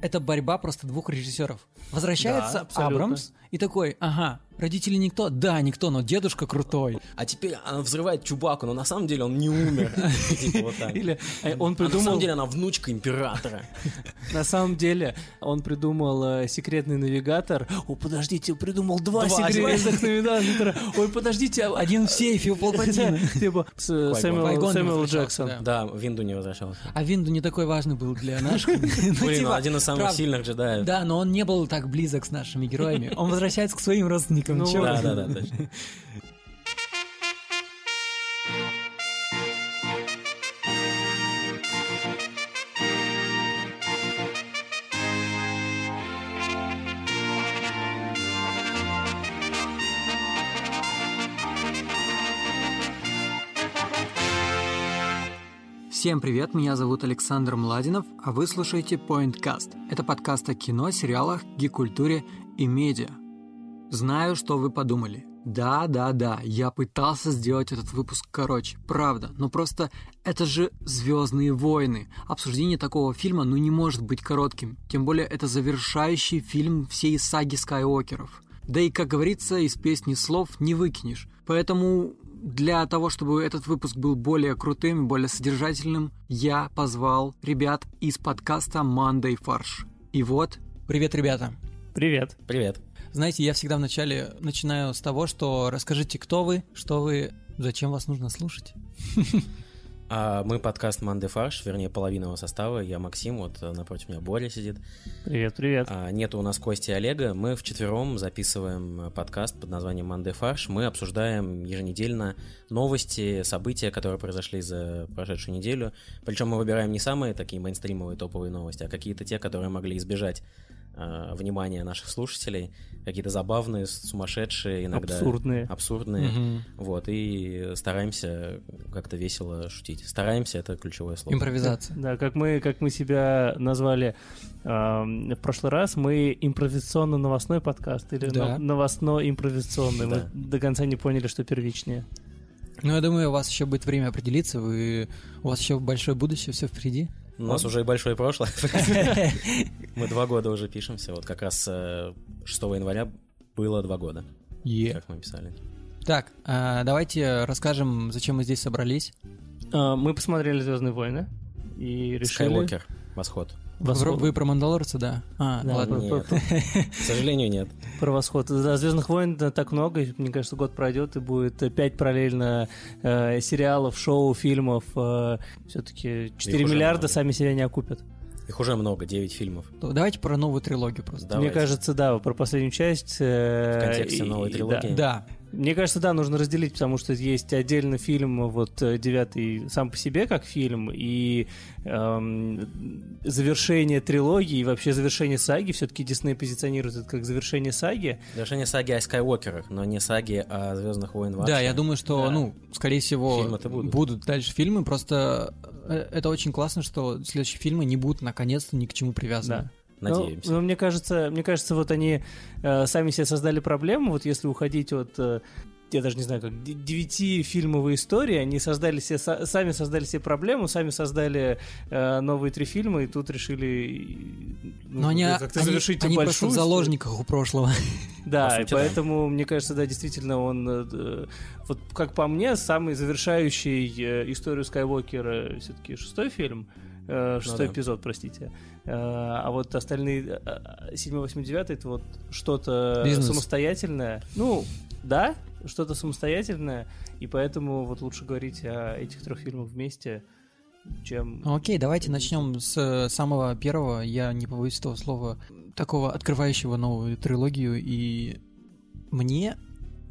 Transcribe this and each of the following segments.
это борьба просто двух режиссеров. Возвращается Да, абсолютно. Абрамс и такой, ага, родители никто? Да, никто, но дедушка крутой. А теперь она взрывает Чубаку, но на самом деле он не умер. Типа. Или э, он А на придумал... самом деле она внучка императора. На самом деле, он придумал э, секретный навигатор. О, подождите, придумал два, секретных навигатора. Ой, подождите, а- Один в сейфе у Палпатина. Типа э. Сэмюэл Джексон. да. Винду не возвращался. А Винду не такой важный был для наших. Ну, Блин, типа, один из самых сильных джедаев. Да, но он не был так близок с нашими героями. Он возвращается к своим родственникам. Ну, чё Да, да, да, точно. Всем привет, меня зовут Александр Младинов, а вы слушаете Pointcast. Это подкаст о кино, сериалах, гик-культуре и медиа. Знаю, что вы подумали. Да, да, да, я пытался сделать этот выпуск короче, правда, но просто это же «Звездные войны». Обсуждение такого фильма ну не может быть коротким, тем более это завершающий фильм всей саги Скайуокеров. Да и, как говорится, из песни слов не выкинешь. Поэтому для того, чтобы этот выпуск был более крутым и более содержательным, я позвал ребят из подкаста Monday Фарш. И вот... Привет, ребята. Привет. Привет. Знаете, я всегда вначале начинаю с того, что расскажите, кто вы, что вы, зачем вас нужно слушать. А мы подкаст Манде Фарш, вернее, половина его состава. Я Максим, вот э, напротив меня Боря сидит. Привет, привет. А, нету у нас Кости и Олега. Мы вчетвером записываем э, подкаст под названием Манде Фарш. Мы обсуждаем еженедельно новости, события, которые произошли за прошедшую неделю. Причем мы выбираем не самые такие мейнстримовые топовые новости, а какие-то те, которые могли избежать э, внимания наших слушателей. Какие-то забавные, сумасшедшие, иногда Абсурдные. абсурдные. Вот, и стараемся как-то весело шутить. Стараемся, это ключевое слово. Импровизация. Да, как мы, как мы себя назвали эм, в прошлый раз, мы импровизационно-новостной подкаст или Да. но- новостно-импровизационный. Да. Мы до конца не поняли, что первичнее. Ну, я думаю, у вас еще будет время определиться, вы... у вас еще большое будущее, все впереди. У нас уже и большое прошлое. Мы два года уже пишемся. Вот как раз э, 6 января было два года, как мы писали. Так, а, давайте расскажем, зачем мы здесь собрались. Э, Мы посмотрели Звездные войны и решили. Скайуокер, восход. Восход. Вы про Мандалорца, да? А, Да, ладно. Нет, к сожалению, нет. Про восход. Да, Звездных войн да, так много, мне кажется, год пройдет, и будет э, пять параллельно э, сериалов, шоу, фильмов. Все-таки 4 уже миллиарда сами себя не окупят. Их уже много, 9 фильмов. Давайте про новую трилогию просто. Давайте. Мне кажется, да, про последнюю часть. э, В контексте новой трилогии. Да. Мне кажется, да, нужно разделить, потому что есть отдельно фильм, вот э, девятый сам по себе как фильм, и эм, завершение трилогии, и вообще завершение саги, все-таки Дисней позиционирует это как завершение саги. Завершение саги о Скайуокерах, но не саги о Звездных войн вообще. Да, я думаю, что, Да. ну, скорее всего, Фильмы-то будут. дальше фильмы, просто э, это очень классно, что следующие фильмы не будут наконец-то ни к чему привязаны. Да. Надеемся. Ну, ну, мне кажется, мне кажется, вот они э, сами себе создали проблему. Вот если уходить от, э, я даже не знаю, как д- девятифильмовой истории, они создали себе, са- сами создали себе проблему, сами создали э, новые три фильма, и тут решили ну, Но они, как-то они, завершить они просто большую в заложниках у прошлого. Да, и да. поэтому, мне кажется, да, действительно, он, э, вот как по мне, самый завершающий э, историю Скайуокера все-таки шестой фильм, э, шестой да. эпизод, простите. Э, А вот остальные, э, седьмой, восьмой, девятый, это вот что-то самостоятельное. Ну, да, что-то самостоятельное, и поэтому вот лучше говорить о этих трех фильмах вместе, чем... Ну, Окей, давайте начнем с э, самого первого, я не побоюсь этого слова, такого открывающего новую трилогию, и мне...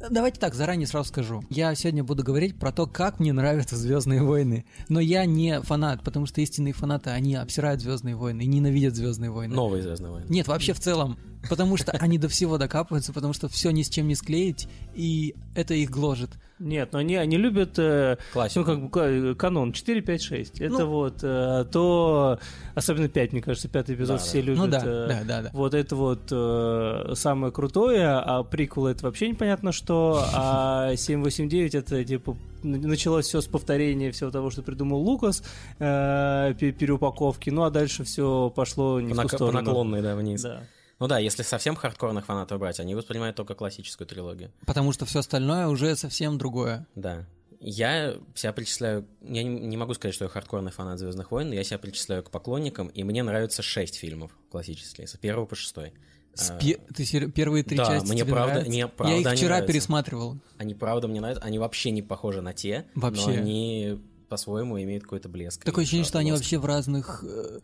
Давайте так, заранее сразу скажу. Я сегодня буду говорить про то, как мне нравятся Звездные войны. Но я не фанат, потому что истинные фанаты, они обсирают Звездные войны и ненавидят Звездные войны. Новые Звездные войны. Нет, вообще в целом. потому что они до всего докапываются, потому что все ни с чем не склеить, и это их гложет. Нет, но они, они любят э, Классику. ну, как бы ка- канон 4, 5, 6. Это Ну. вот э, то, особенно 5, мне кажется, пятый эпизод Да, все да. любят. Ну да, э, да, да, да. Вот это вот э, самое крутое, а приквел это вообще непонятно что, а 789 это типа началось все с повторения всего того, что придумал Лукас, э, пе- переупаковки, ну а дальше все пошло не По, в ту нак- по сторону. наклонной, да, вниз. Да. Ну да, если совсем хардкорных фанатов брать, они воспринимают только классическую трилогию. Потому что все остальное уже совсем другое. Да. Я себя причисляю... Я не, не могу сказать, что я хардкорный фанат Звездных войн, но я себя причисляю к поклонникам, и мне нравится шесть фильмов классических, с первого по шестой. С А, Ты сер- первые три да, части мне тебе правда- нравятся? мне правда Я их они вчера нравятся. пересматривал. Они правда мне нравятся, они вообще не похожи на те, Вообще. но они по-своему имеют какой-то блеск. Такое ощущение, что они лоск. вообще в разных... э,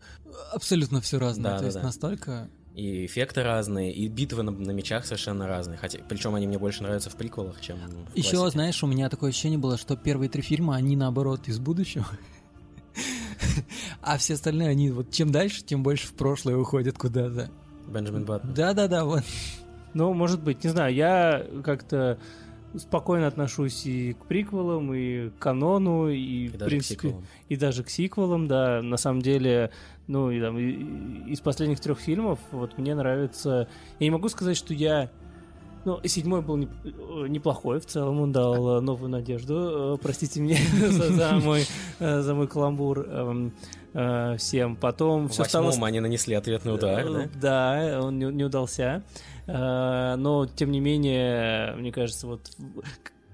Абсолютно все разное. Да, То да, есть да. настолько... И эффекты разные, и битвы на, на мечах совершенно разные. Хотя, причем они мне больше нравятся в приквелах, чем в Еще, классике. знаешь, у меня такое ощущение было, что первые три фильма, они наоборот из будущего. А все остальные, они вот чем дальше, тем больше в прошлое уходят куда-то. Бенджамин Баттон. Да-да-да, вот. Ну, может быть, не знаю, я как-то спокойно отношусь и к приквелам, и к канону, и, И в принципе, и даже к сиквелам, да. На самом деле, ну, и, там, и- из последних трех фильмов, вот мне нравится... Я не могу сказать, что я... Ну, седьмой был не- э, неплохой, в целом он дал э, новую надежду. Э, Простите меня за, за мой, за мой каламбур эм, всем. Потом все стало они нанесли ответный удар, да? Да, он не, не удался. Э, Но, тем не менее, мне кажется, вот...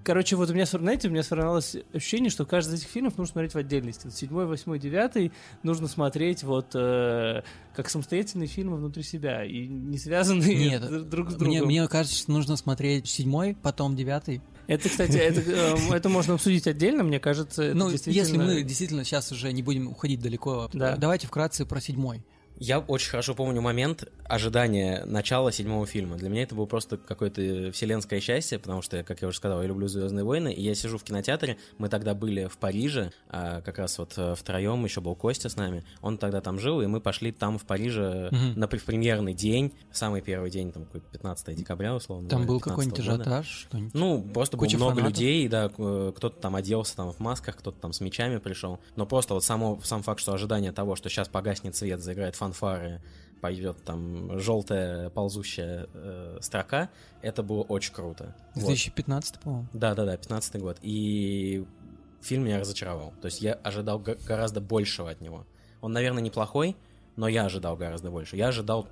Короче, вот у меня, знаете, у меня сформировалось ощущение, что каждый из этих фильмов нужно смотреть в отдельности. Вот седьмой, восьмой, девятый нужно смотреть вот э, как самостоятельные фильмы внутри себя и не связанные Нет, друг с Мне, другом. мне кажется, что нужно смотреть седьмой, потом девятый. Это, кстати, это, э, это можно обсудить отдельно, мне кажется. Ну, действительно... если мы действительно сейчас уже не будем уходить далеко, Да. давайте вкратце про седьмой. Я очень хорошо помню момент ожидания начала седьмого фильма. Для меня это было просто какое-то вселенское счастье, потому что, как я уже сказал, я люблю Звездные войны, и я сижу в кинотеатре. Мы тогда были в Париже, а, как раз вот э, втроем, еще был Костя с нами. Он тогда там жил, и мы пошли там в Париже Мгм. на пр- премьерный день, самый первый день, там, какой 15 декабря, условно. Там был какой-нибудь 15 года. ажиотаж, что-нибудь. Ну, просто Куча было много фанатов. людей, да, э, кто-то там оделся там в масках, кто-то там с мечами пришел. Но просто вот само, сам факт, что ожидание того, что сейчас погаснет свет, заиграет фанфары, пойдет там желтая ползущая э, строка, это было очень круто. Вот. 2015, по-моему. Да-да-да, 15 год. И фильм меня разочаровал. То есть я ожидал гораздо большего от него. Он, наверное, неплохой, но я ожидал гораздо больше. Я ожидал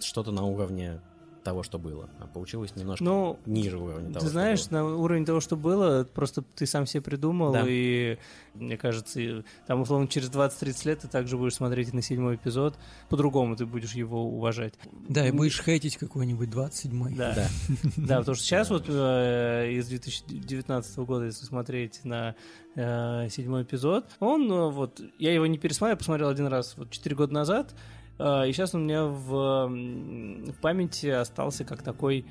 что-то на уровне того, что было. А получилось немножко Ну, ниже уровня того, Ты что знаешь, было. на уровень того, что было, просто ты сам себе придумал, Да. и мне кажется, там, условно, через 20-30 лет ты также будешь смотреть на седьмой эпизод, по-другому ты будешь его уважать. Да, и будешь хейтить какой-нибудь 27-й. Да. Да. Да, потому что сейчас вот э, из 2019 года, если смотреть на э, седьмой эпизод, он э, вот, я его не пересмотрел, я посмотрел один раз вот 4 года назад, и сейчас у меня в, в памяти остался как такой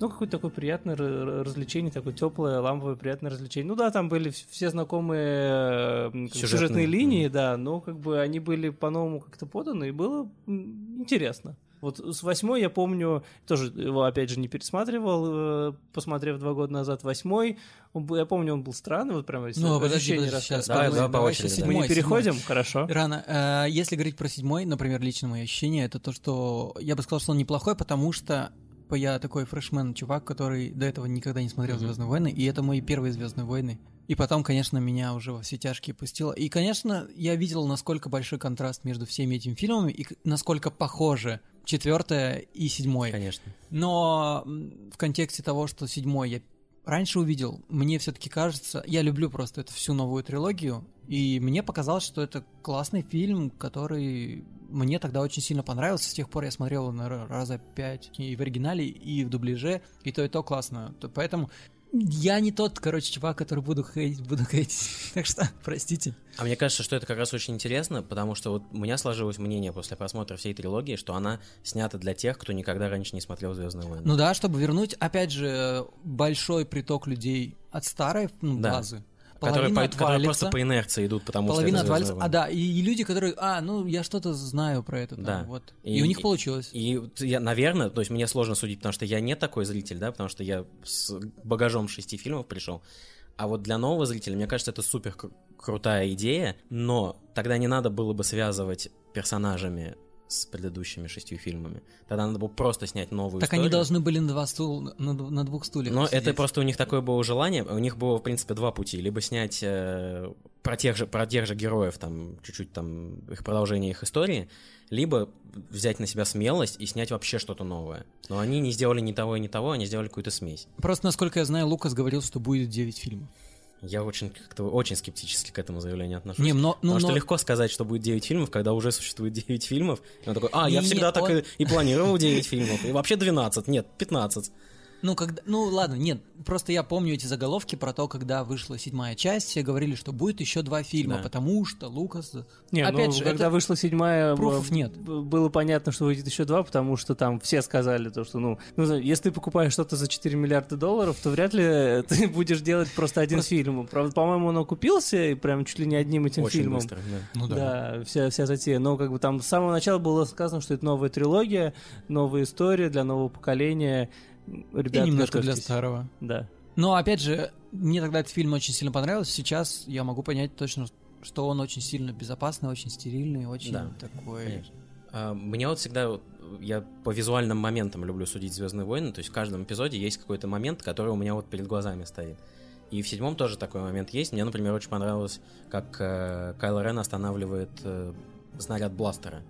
ну, какое-то такое приятное развлечение, такое теплое, ламповое, приятное развлечение. Ну да, там были вс- все знакомые Сюжетные. сюжетные линии, да, но как бы они были по-новому как-то поданы, и было интересно. Вот с восьмой я помню, тоже его опять же не пересматривал, э, посмотрев два года назад восьмой. Он был- я помню, он был странный, вот прямо Ну, подожди, подожди, сейчас, рассказывать. Давай, подумаем. давай по очереди, да. Мы седьмой, не переходим, седьмой. хорошо. Рано. Э, Если говорить про седьмой, например, лично мои ощущения, это то, что я бы сказал, что он неплохой, потому что я такой фрешмен, чувак, который до этого никогда не смотрел Мгм. Звездные войны, и это мои первые Звездные войны. И потом, конечно, меня уже во все тяжкие пустило. И, конечно, я видел, насколько большой контраст между всеми этими фильмами и насколько похожи четвертое и седьмое. Конечно. Но в контексте того, что седьмой я раньше увидел, мне все-таки кажется, я люблю просто эту всю новую трилогию, и мне показалось, что это классный фильм, который мне тогда очень сильно понравился. С тех пор я смотрел его на ра- раза пять и в оригинале, и в дубляже, и то, и то классно. То- Поэтому я не тот, короче, чувак, который буду хейтить, буду хейтить. Так что, простите. А мне кажется, что это как раз очень интересно, потому что вот у меня сложилось мнение после просмотра всей трилогии, что она снята для тех, кто никогда раньше не смотрел Звездные войны. Ну да, чтобы вернуть, опять же, большой приток людей от старой ну, Да. базы. Которые, половина по- которые отвалится. просто по инерции идут, потому половина что это отвалится. «Звездные А, да, и, и люди, которые, а, ну, я что-то знаю про это. там, Да. Вот. И, И- у них и- получилось. И вот я, наверное, то есть мне сложно судить, потому что я не такой зритель, да, потому что я с багажом шести фильмов пришел. А вот для нового зрителя, мне кажется, это супер кру- крутая идея, но тогда не надо было бы связывать персонажами с предыдущими шестью фильмами. Тогда надо было просто снять новую Так историю. они должны были на, два стул, на, на двух стульях Но это сидеть. просто у них такое было желание. У них было, в принципе, два пути. Либо снять э, про, тех же, про тех же героев, там, чуть-чуть там, их продолжение их истории, либо взять на себя смелость и снять вообще что-то новое. Но они не сделали ни того и ни того, они сделали какую-то смесь. Просто, насколько я знаю, Лукас говорил, что будет 9 фильмов. Я очень как-то очень скептически к этому заявлению отношусь. Не, но, ну, Потому что но- легко сказать, что будет 9 фильмов, когда уже существует 9 фильмов. И он такой, а, я всегда так он- и, и планировал 9 фильмов. И вообще 12, нет, 15. Ну, когда, ну ладно, нет, просто я помню эти заголовки про то, когда вышла седьмая часть, все говорили, что будет еще два фильма, Да. потому что Лукас... Не, Опять ну, же, когда это- вышла седьмая, пруфов нет. было понятно, что выйдет еще два, потому что там все сказали то, что, ну, ну, если ты покупаешь что-то за 4 миллиарда долларов, то вряд ли ты будешь делать просто один фильм. Правда, по-моему, он окупился, и прям чуть ли не одним этим Очень фильмом. быстро, да. Ну Да, вся, вся затея. Но как бы там с самого начала было сказано, что это новая трилогия, новая история для нового поколения. Ребят, и немножко для старого. Да. Но, опять же, мне тогда этот фильм очень сильно понравился. Сейчас я могу понять точно, что он очень сильно безопасный, очень стерильный, очень Да, такой... Конечно. А, Мне вот всегда, я по визуальным моментам люблю судить Звездные войны, то есть в каждом эпизоде есть какой-то момент, который у меня вот перед глазами стоит. И в седьмом тоже такой момент есть. Мне, например, очень понравилось, как э, Кайло Рен останавливает э, снаряд бластера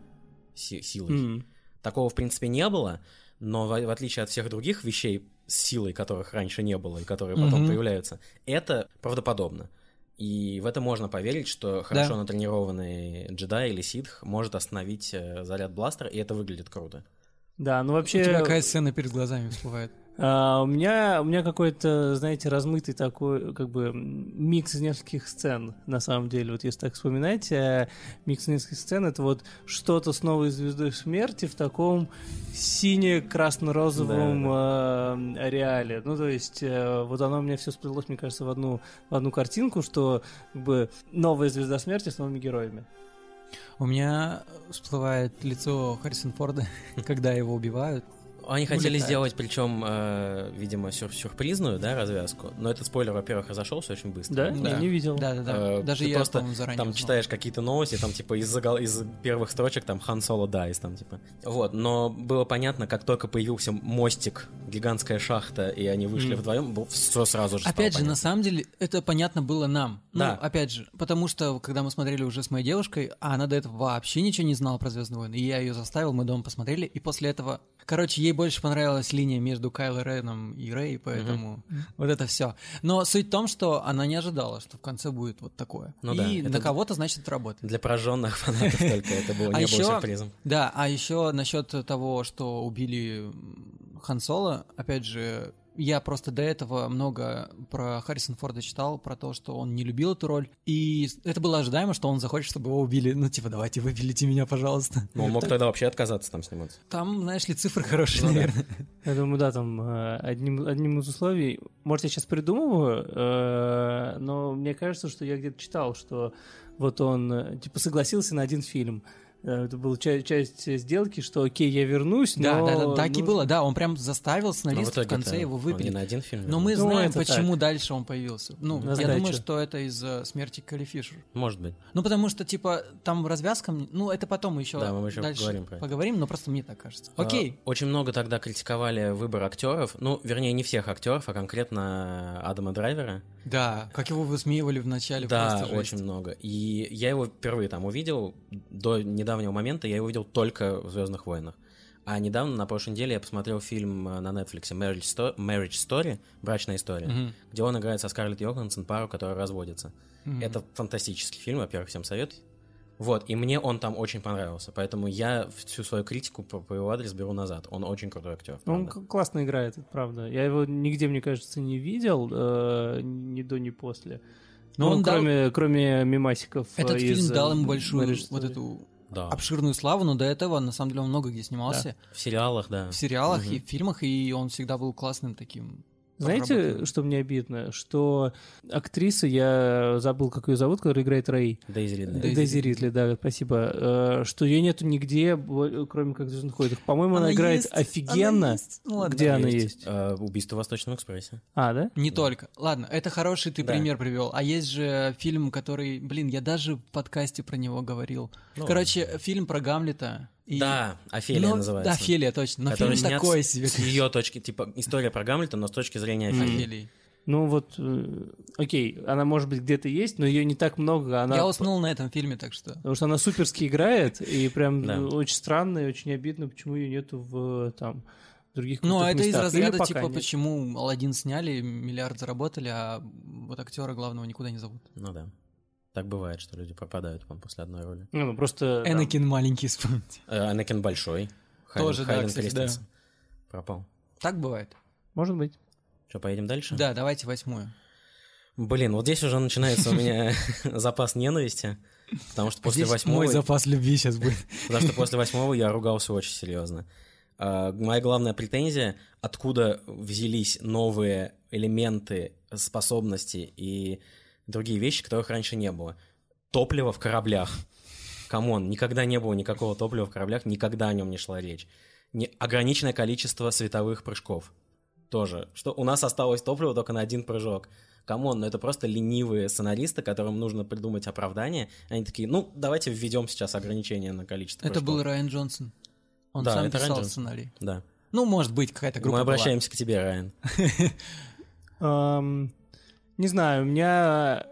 си- силой. М. Такого, в принципе, не было, но в, в отличие от всех других вещей с силой, которых раньше не было и которые потом Мгм. появляются, это правдоподобно. И в это можно поверить, что хорошо Да. натренированный джедай или ситх может остановить э, заряд бластера, и это выглядит круто. Да, ну У вообще... тебя какая сцена перед глазами всплывает? А, у меня у меня какой-то, знаете, размытый такой, как бы микс из нескольких сцен, на самом деле. Вот если так вспоминать, э, микс из нескольких сцен это вот что-то с новой звездой смерти в таком сине-красно-розовом э, ареале. Ну, то есть, э, вот оно у меня все сплелось, мне кажется, в одну, в одну картинку, что как бы новая звезда смерти с новыми героями. У меня всплывает лицо Харрисона Форда, когда его убивают. Они хотели Улетает. сделать, причем, э, видимо, сюр- сюрпризную, да, развязку. Но этот спойлер, во-первых, разошелся очень быстро. Да? Да. Я не видел. Да-да-да. Э, Даже ты я, просто заранее там узнал. читаешь какие-то новости, там типа из, из первых строчек там Хан Соло Дайс, там типа. Вот, но было понятно, как только появился мостик, гигантская шахта, и они вышли Мгм. вдвоем, все сразу же стало Опять же, на понятно. самом деле, это понятно было нам. Да. Ну, опять же, потому что, когда мы смотрели уже с моей девушкой, а она до этого вообще ничего не знала про Звездные войны, и я ее заставил, мы дома посмотрели, и после этого... Короче, ей больше понравилась линия между Кайло Реном и Рэй, поэтому вот это все. Но суть в том, что она не ожидала, что в конце будет вот такое. Ну и да, на это- кого-то, значит, это работает. Для пораженных фанатов только это было, А не было сюрпризом. Да, а еще насчет того, что убили Хан Соло, опять же, я просто до этого много про Харрисона Форда читал, про то, что он не любил эту роль, и это было ожидаемо, что он захочет, чтобы его убили. Ну, типа, давайте выбелите меня, пожалуйста. Ну, он мог тогда вообще отказаться там сниматься. Там, знаешь ли, цифры хорошие, Ну да. наверное. Я думаю, да, там э, одним, одним из условий, может, я сейчас придумываю, э, но мне кажется, что я где-то читал, что вот он, э, типа, согласился на один фильм. Э, Это была ча- часть сделки, что окей, я вернусь, Да, но... да, да, так и нужно- было, да, он прям заставил сценариста в, конце его выбили. на один фильм. Но мы. Ну, знаем, почему дальше он появился. Ну, На я задачу. думаю, что это из-за смерти Кэлли Фишер. Может быть. Ну, потому что, типа, там развязка, ну, это потом мы еще Да, мы еще дальше поговорим про это. поговорим, но просто мне так кажется. А, Окей. Очень много тогда критиковали выбор актеров. Ну, вернее, не всех актеров, а конкретно Адама Драйвера. Да, как его высмеивали в начале. Да, очень много. И я его впервые там увидел. До недавнего момента я его видел только в Звездных войнах. А недавно, на прошлой неделе, я посмотрел фильм э, на Netflix Marriage, Sto- Marriage Story, брачная история, Мгм. где он играет со Скарлетт Йоханссон пару, которая разводится. Мгм. Это фантастический фильм, во-первых, всем советую. Вот, и мне он там очень понравился, поэтому я всю свою критику по, по его адрес беру назад. Он очень крутой актер. Он правда. к- классно играет, это правда. Я его нигде, мне кажется, не видел, э, ни до, ни после. Но Ну, он дал- кроме, кроме мимасиков. э, Этот из, фильм дал э, ему большую Marriage вот эту Да. обширную славу, но до этого, на самом деле, он много где снимался. В сериалах, да. В сериалах Мгм. и в фильмах, и он всегда был классным таким Знаете, что мне обидно? Что актриса, я забыл, как ее зовут, которая играет Рэй. Дейзи Ридли. Дейзи Дейзи Ридли, да, спасибо. Э, Что ее нету нигде, кроме как в «Звездных войнах». По-моему, она, играет есть, офигенно. она есть. Ну, ладно. Где она есть? Э, Убийство в Восточном экспрессе. А, да? Не только. Ладно, это хороший ты Да. пример привел. А есть же фильм, который, блин, я даже в подкасте про него говорил. Ну, Короче, фильм про Гамлета. И- Да, Офелия Ну, называется. Да, Офелия, точно. Но Который фильм такой с- себе. С ее точки, типа, история про Гамлета, но с точки зрения Офелии. Офелии. Ну вот, э, окей, она может быть где-то есть, но ее не так много. Она... Я уснул на этом фильме, так что... Потому что она суперски играет, и прям Да. очень странно и очень обидно, почему ее нету в там других Ну, а это из местах. Разряда, типа, нет. почему Алладин сняли, миллиард заработали, а вот актера главного никуда не зовут. Ну да. Так бывает, что люди пропадают по после одной роли. Ну, ну, просто... Энакин маленький, вспомните. Э, Анакин большой. Хайден- Тоже, да, Хайден кстати, да. Пропал. Так бывает. Может быть. Что, поедем дальше? Да, давайте восьмую. Блин, вот здесь уже начинается у меня запас ненависти, потому что после восьмого... мой запас любви сейчас будет. Потому что после восьмого я ругался очень серьезно. А, Моя главная претензия, откуда взялись новые элементы, способности и другие вещи, которых раньше не было. Топливо в кораблях. Come on, никогда не было никакого топлива в кораблях, никогда о нем не шла речь. Не, ограниченное количество световых прыжков. Тоже. Что у нас осталось топливо только на один прыжок. Come on, ну это просто ленивые сценаристы, которым нужно придумать оправдание. Они такие, ну, давайте введем сейчас ограничение на количество Это прыжков. был Райан Джонсон. Он Да, сам это Райан писал Джонсон. сценарий. Да. Ну, может быть, какая-то группа Мы была. обращаемся к тебе, Райан. Не знаю, у меня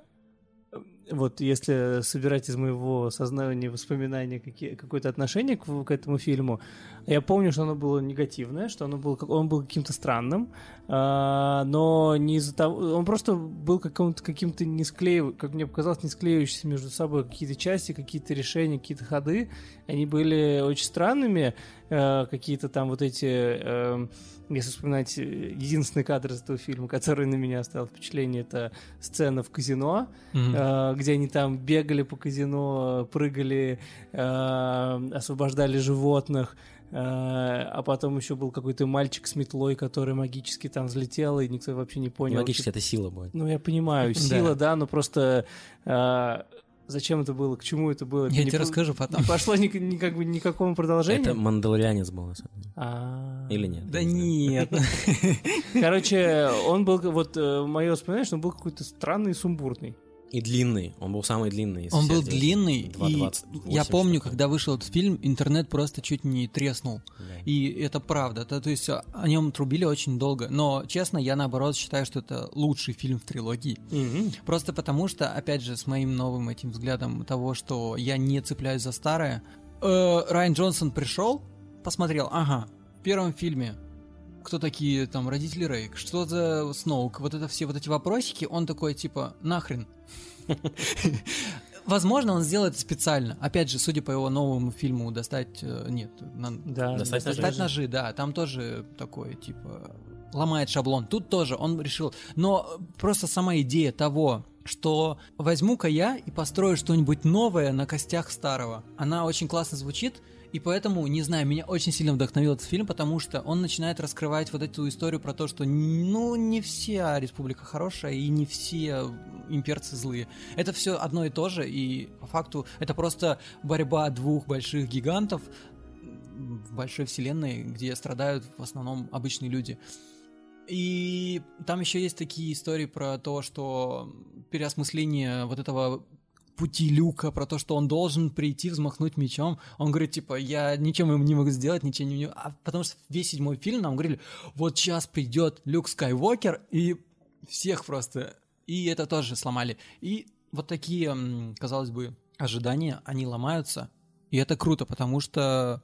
э, вот если собирать из моего сознания воспоминания какие, какое-то отношение к, к этому фильму, я помню, что оно было негативное, что оно было, он был каким-то странным, а, но не из-за того, он просто был каким-то, каким-то не склеив, как мне показалось, не склеивающимся между собой какие-то части, какие-то решения, какие-то ходы, они были очень странными, э, какие-то там вот эти э, если вспоминать э, единственный кадр из этого фильма, который на меня оставил впечатление, это сцена в казино, Мгм. э, где они там бегали по казино, прыгали, э, освобождали животных, э, а потом еще был какой-то мальчик с метлой, который магически там взлетел, и никто вообще не понял. Логически это сила будет. Ну, я понимаю, сила, да, но просто э, зачем это было, к чему это было? Я Не тебе по- расскажу потом. Не пошло ни, ни как бы никакому продолжению. Это мандалорянец был, на самом деле. А. Или нет? Да нет. Короче, он был, вот мое воспоминание, что он был какой-то странный и сумбурный. И длинный. Он был самый длинный. из Он был длинный, и 2.28, я помню, что-то. когда вышел этот фильм, интернет просто чуть не треснул. Да. И это правда. То, то есть а, о нем трубили очень долго. Но, честно, я наоборот считаю, что это лучший фильм в трилогии. Просто потому что, опять же, с моим новым этим взглядом того, что я не цепляюсь за старое, э, Райан Джонсон пришел, посмотрел, ага, в первом фильме кто такие там родители Рейк, что за Сноук, вот это все вот эти вопросики, он такой типа нахрен. Возможно, он сделал это специально. Опять же, судя по его новому фильму, достать э, нет, на- Да, Достать достать ножи, да, там тоже такое типа ломает шаблон. Тут тоже он решил, но просто сама идея того, что возьму-ка я и построю что-нибудь новое на костях старого. Она очень классно звучит, и поэтому, не знаю, меня очень сильно вдохновил этот фильм, потому что он начинает раскрывать вот эту историю про то, что, ну, не вся республика хорошая, и не все имперцы злые. Это все одно и то же, и по факту это просто борьба двух больших гигантов в большой вселенной, где страдают в основном обычные люди. И там еще есть такие истории про то, что переосмысление вот этого пути Люка, про то, что он должен прийти, взмахнуть мечом. Он говорит, типа, я ничем ему не могу сделать, ничем не... А потому что весь седьмой фильм нам говорили, вот сейчас придет Люк Скайуокер, и всех просто... И это тоже сломали. И вот такие, казалось бы, ожидания, они ломаются. И это круто, потому что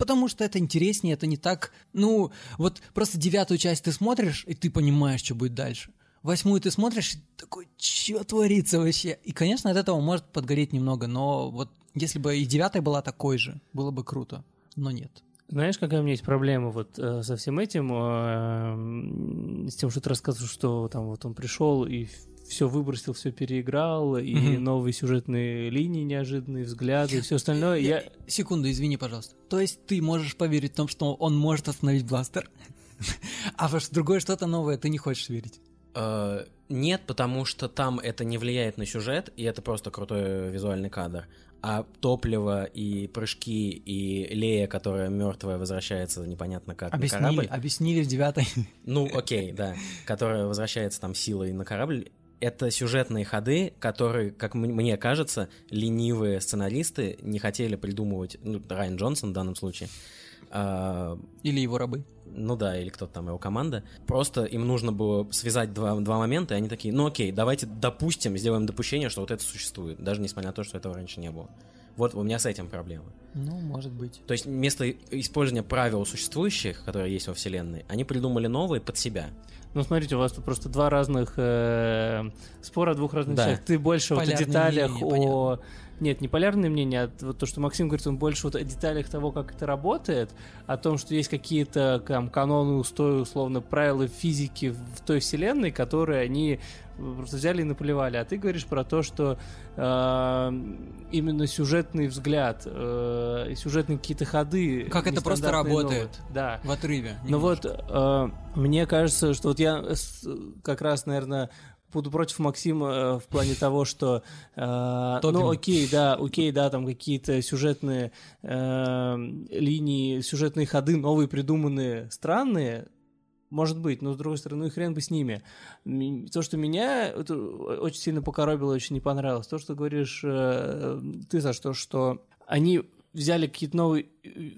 Потому что это интереснее, это не так... Ну, вот просто девятую часть ты смотришь, и ты понимаешь, что будет дальше. Восьмую ты смотришь, и такой, что творится вообще? И, конечно, от этого может подгореть немного, но вот если бы и девятая была такой же, было бы круто. Но нет. Знаешь, какая у меня есть проблема вот э, со всем этим, э, с тем, что ты рассказывал, что там вот он пришел и все выбросил, все переиграл, и Мгм. новые сюжетные линии неожиданные, взгляды и все остальное. Я... Секунду, извини, пожалуйста. То есть ты можешь поверить в том, что он может остановить бластер? А во другое что-то новое ты не хочешь верить. Э, Нет, потому что там это не влияет на сюжет, и это просто крутой визуальный кадр. А топливо и прыжки, и Лея, которая мертвая, возвращается непонятно как на Объяснили, корабль. объяснили в девятой. Ну, окей, да. Которая возвращается там силой на корабль. Это сюжетные ходы, которые, как мне кажется, ленивые сценаристы не хотели придумывать, ну, Райан Джонсон в данном случае, а, Или его рабы. ну да, или кто-то там, его команда. Просто им нужно было связать два, два момента, и они такие, ну окей, давайте допустим, сделаем допущение, что вот это существует, даже несмотря на то, что этого раньше не было. Вот у меня с этим проблема. Ну, может быть. То есть вместо использования правил существующих, которые есть во Вселенной, они придумали новые под себя. Ну, смотрите, у вас тут просто два разных э, спора двух разных Да. человек. Ты больше Полярные деталях, мнения, о... Нет, не полярные мнения, а вот то, что Максим говорит, он больше вот о деталях того, как это работает, о том, что есть какие-то там каноны, устои, условно, правила физики в той вселенной, которые они просто взяли и наплевали. А ты говоришь про то, что э, именно сюжетный взгляд, э, сюжетные какие-то ходы... Как это просто работает. новые. Да. В отрыве. Ну вот, э, мне кажется, что вот я как раз, наверное, буду против Максима э, в плане того, что э, Топим. ну окей, да, окей, да, там какие-то сюжетные э, линии, сюжетные ходы новые придуманные, странные, может быть, но с другой стороны, ну и хрен бы с ними. То, что меня очень сильно покоробило, очень не понравилось, то, что говоришь э, ты, за что, что они взяли какие-то новые,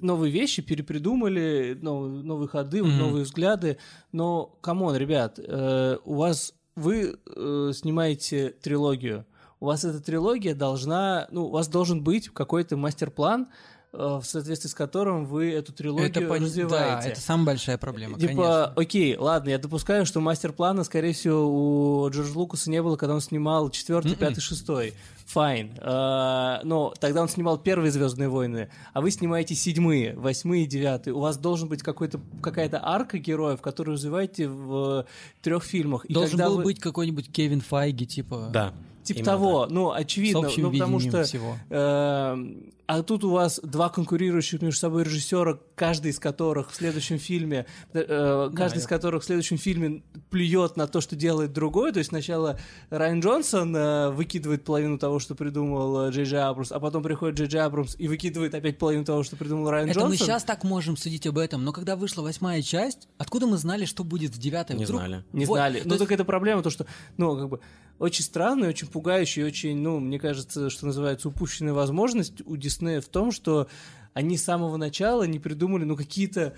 новые вещи, перепридумали, новые, новые ходы, Мгм. новые взгляды, но, come on, ребят, э, у вас, вы э, снимаете трилогию, у вас эта трилогия должна, ну, у вас должен быть какой-то мастер-план, в соответствии с которым вы эту трилогию это пон- развиваете. Да, это самая большая проблема, Типа, конечно. окей, ладно, я допускаю, что мастер-плана, скорее всего, у Джорджа Лукаса не было, когда он снимал четвертый, Мгм. пятый, шестой. Fine. А, Но тогда он снимал первые Звездные войны, а вы снимаете седьмые, восьмые, девятые. У вас должен быть какой-то какая-то арка героев, которую развиваете в трех фильмах. И Должен был вы- быть какой-нибудь Кевин Файги, типа... Да. Типа именно того, ну, С очевидно, ну, потому что всего. Эм, А тут у вас два конкурирующих между собой режиссера, каждый из которых в следующем фильме, э, каждый из я- которых в следующем фильме плюет на то, что делает другой. То есть сначала Райан Джонсон э, выкидывает половину того, что придумал э, Джей Джей Абрамс, а потом приходит Джей Джей Абрамс и выкидывает опять половину того, что придумал Райан Это мы Джонсон. сейчас так можем судить об этом, но когда вышла восьмая часть, откуда мы знали, что будет в девятой? Не Вдруг- знали. Не Вот, знали. то Ну, есть- так это проблема, то, что, ну, как бы, очень странно, и очень пугающе, и очень, ну, мне кажется, что называется, упущенная возможность у Диснея в том, что они с самого начала не придумали, ну, какие-то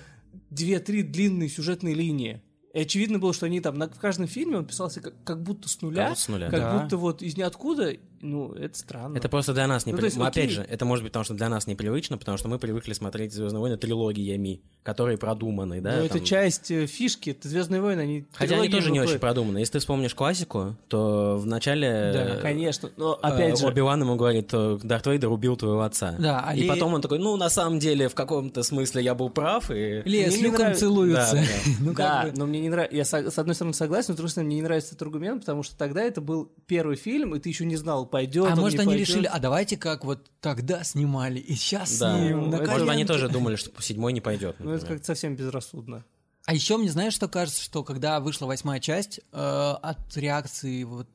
две-три длинные сюжетные линии. И очевидно было, что они там на, в каждом фильме он писался как, как будто с нуля, Как будто с нуля, как да. будто вот из ниоткуда. Ну, это странно. Это просто для нас не Ну, при- то есть, ну, Опять же, это может быть потому, что для нас непривычно, потому что мы привыкли смотреть Звездные войны трилогиями, которые продуманы, да. Но это там. часть э, фишки, это Звездные войны, они Хотя они тоже не очень продуманы. Если ты вспомнишь классику, то в начале Да, э, Конечно, но э, опять же... Оби-Ван ему говорит, что Дарт Вейдер убил твоего отца. Да, а и Лея- потом он такой, ну, на самом деле, в каком-то смысле я был прав, и... Мне с Люком нравится- целуются. Да, да. Ну, как да, бы- но мне не нравится. Я с одной стороны согласен, с другой стороны мне не нравится этот аргумент, потому что тогда это был первый фильм, и ты еще не знал, пойдет. А он, может, не они пойдет. решили, а давайте как вот тогда снимали, и сейчас Да. снимем на это- Может, они тоже думали, что седьмой не пойдет. Ну, это как-то совсем безрассудно. А еще мне знаешь, что кажется, что когда вышла восьмая часть, э, от реакции вот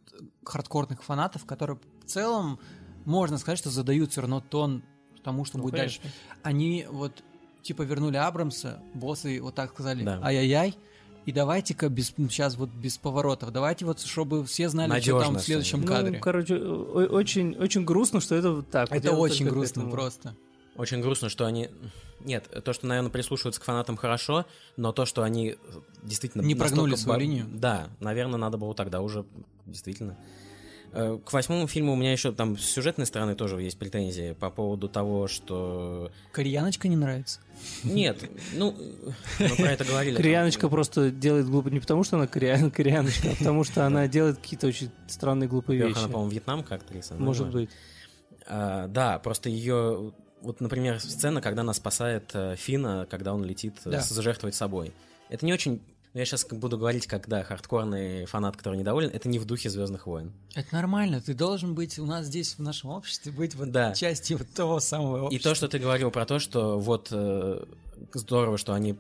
хардкорных фанатов, которые в целом, можно сказать, что задают все равно тон тому, что Ну, будет конечно. дальше. Они вот типа вернули Абрамса, боссы вот так сказали, Да. ай-яй-яй, и давайте-ка без, сейчас вот без поворотов, давайте вот, чтобы все знали, что там в следующем Ну, кадре. короче, о- очень, очень грустно, что это вот так. Это вот очень грустно просто. Очень грустно, что они... Нет, то, что, наверное, прислушиваются к фанатам хорошо, но то, что они действительно... Не прогнули настолько свою линию. Да, наверное, надо было тогда уже, действительно. Э, К восьмому фильму у меня еще там с сюжетной стороны тоже есть претензии по поводу того, что... Кореяночка не нравится? Нет, ну, мы про это говорили. Кореяночка просто делает глупо не потому, что она корея- кореяночка, а потому что она делает какие-то очень странные глупые вещи. она, по-моему, вьетнамка актриса. Может быть. А, да, просто ее... Вот, например, сцена, когда она спасает э, Фина, когда он летит э, Да. с- жертвовать собой. Это не очень... Я сейчас буду говорить, когда хардкорный фанат, который недоволен, это не в духе Звездных войн. Это нормально, ты должен быть у нас здесь, в нашем обществе, быть вот Да. частью вот того самого И общества. то, что ты говорил про то, что вот э, здорово, что они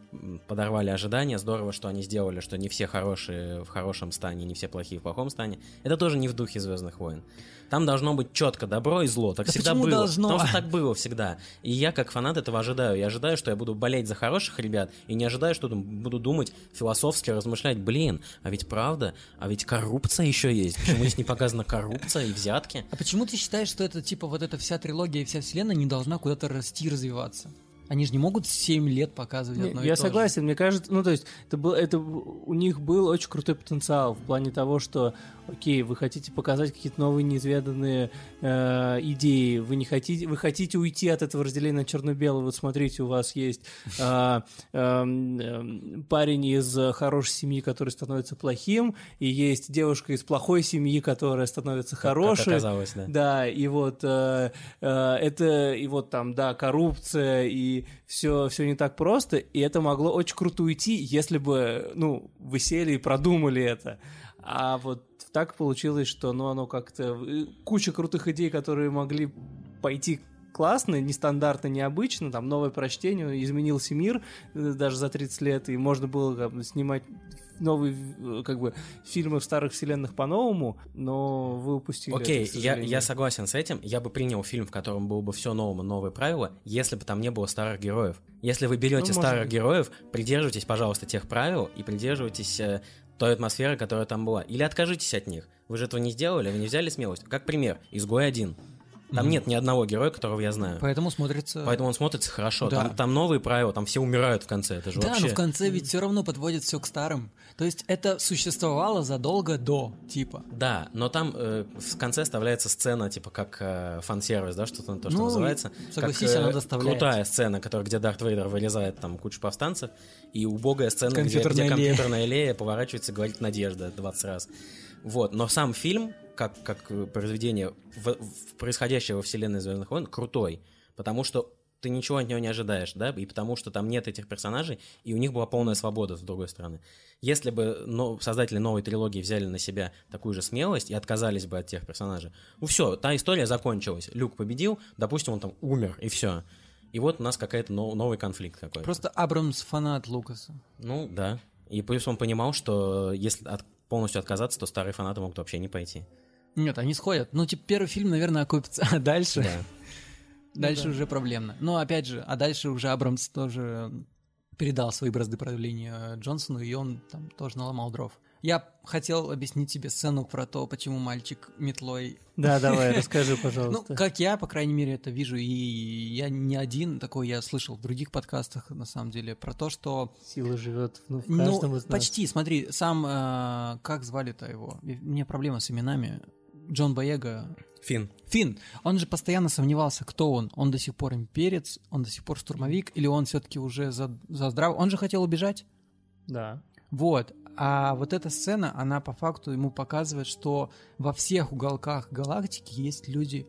подорвали ожидания, здорово, что они сделали, что не все хорошие в хорошем стане, не все плохие в плохом стане. Это тоже не в духе Звездных войн. Там должно быть четко добро и зло. Так Да всегда почему было. должно? Потому что так было всегда. И я, как фанат, этого ожидаю. Я ожидаю, что я буду болеть за хороших ребят, и не ожидаю, что там буду думать философски, размышлять, блин, а ведь правда, а ведь коррупция еще есть. Почему здесь не показана коррупция и взятки? А почему ты считаешь, что это типа вот эта вся трилогия и вся вселенная не должна куда-то расти и развиваться? Они же не могут 7 лет показывать Не, одно и Я то же. согласен, мне кажется, ну то есть это был, это у них был очень крутой потенциал в плане того, что, окей, вы хотите показать какие-то новые неизведанные э, идеи, вы не хотите, вы хотите уйти от этого разделения на черно-белое. Вот смотрите, у вас есть э, эм, эм, парень из хорошей семьи, который становится плохим, и есть девушка из плохой семьи, которая становится Как- Как хорошей. оказалось, да. Да, и вот э, э, это, и вот там, да, коррупция, и все, все не так просто, и это могло очень круто уйти, если бы, ну, вы сели и продумали это. А вот так получилось, что, ну, оно как-то... э, Куча крутых идей, которые могли пойти классно, нестандартно, необычно, там новое прочтение, изменился мир э, даже за 30 лет, и можно было бы, снимать новые э, как бы фильмы в старых вселенных по-новому, но вы упустили Окей, это, я, я согласен с этим. Я бы принял фильм, в котором было бы все новым и новые правила, если бы там не было старых героев. Если вы берете Ну, старых быть. героев, придерживайтесь, пожалуйста, тех правил и придерживайтесь э, той атмосферы, которая там была. Или откажитесь от них. Вы же этого не сделали, вы не взяли смелость. Как пример, «Изгой один». Там нет ни одного героя, которого я знаю. Поэтому смотрится... Поэтому он смотрится хорошо. Да. Там, там новые правила, там все умирают в конце. Это же Да, вообще... но в конце ведь все равно подводит все к старым. То есть это существовало задолго до, типа. Да, но там э, в конце вставляется сцена, типа как э, фан-сервис, да, что-то то, что Ну, называется. согласись, как, э, она доставляет. Крутая сцена, которая, где Дарт Вейдер вырезает там кучу повстанцев, и убогая сцена, где, где Компьютерная Лея. компьютерная Лея поворачивается и говорит «Надежда» 20 раз. Вот, но сам фильм, как, как э, произведение, в, в происходящее во вселенной Звездных войн, крутой, потому что ты ничего от него не ожидаешь, да, и потому что там нет этих персонажей, и у них была полная свобода, с другой стороны. Если бы но, создатели новой трилогии взяли на себя такую же смелость и отказались бы от тех персонажей, ну все, та история закончилась. Люк победил, допустим, он там умер, и все. И вот у нас какая-то но- новый конфликт какой-то. Просто Абрамс фанат Лукаса. Ну, да. И плюс он понимал, что если от- полностью отказаться, то старые фанаты могут вообще не пойти. Нет, они сходят. Ну, типа, первый фильм, наверное, окупится, а дальше... Да. Дальше да. уже проблемно. Но опять же, а дальше уже Абрамс тоже передал свои бразды правления Джонсону, и он там тоже наломал дров. Я хотел объяснить тебе сцену про то, почему мальчик метлой... Да, давай, расскажи, Ну, пожалуйста. как я, по крайней мере, это вижу, и я не один такой, я слышал в других подкастах, на самом деле, про то, что... Сила живет ну, в Ну, каждом из нас. почти, смотри, сам... э, как звали-то его? У меня проблема с именами. Джон Боега, Фин. Финн, он же постоянно сомневался, кто он. Он до сих пор имперец, он до сих пор штурмовик, или он все-таки уже за, за здрав... Он же хотел убежать. Да. Вот. А вот эта сцена, она по факту ему показывает, что во всех уголках галактики есть люди,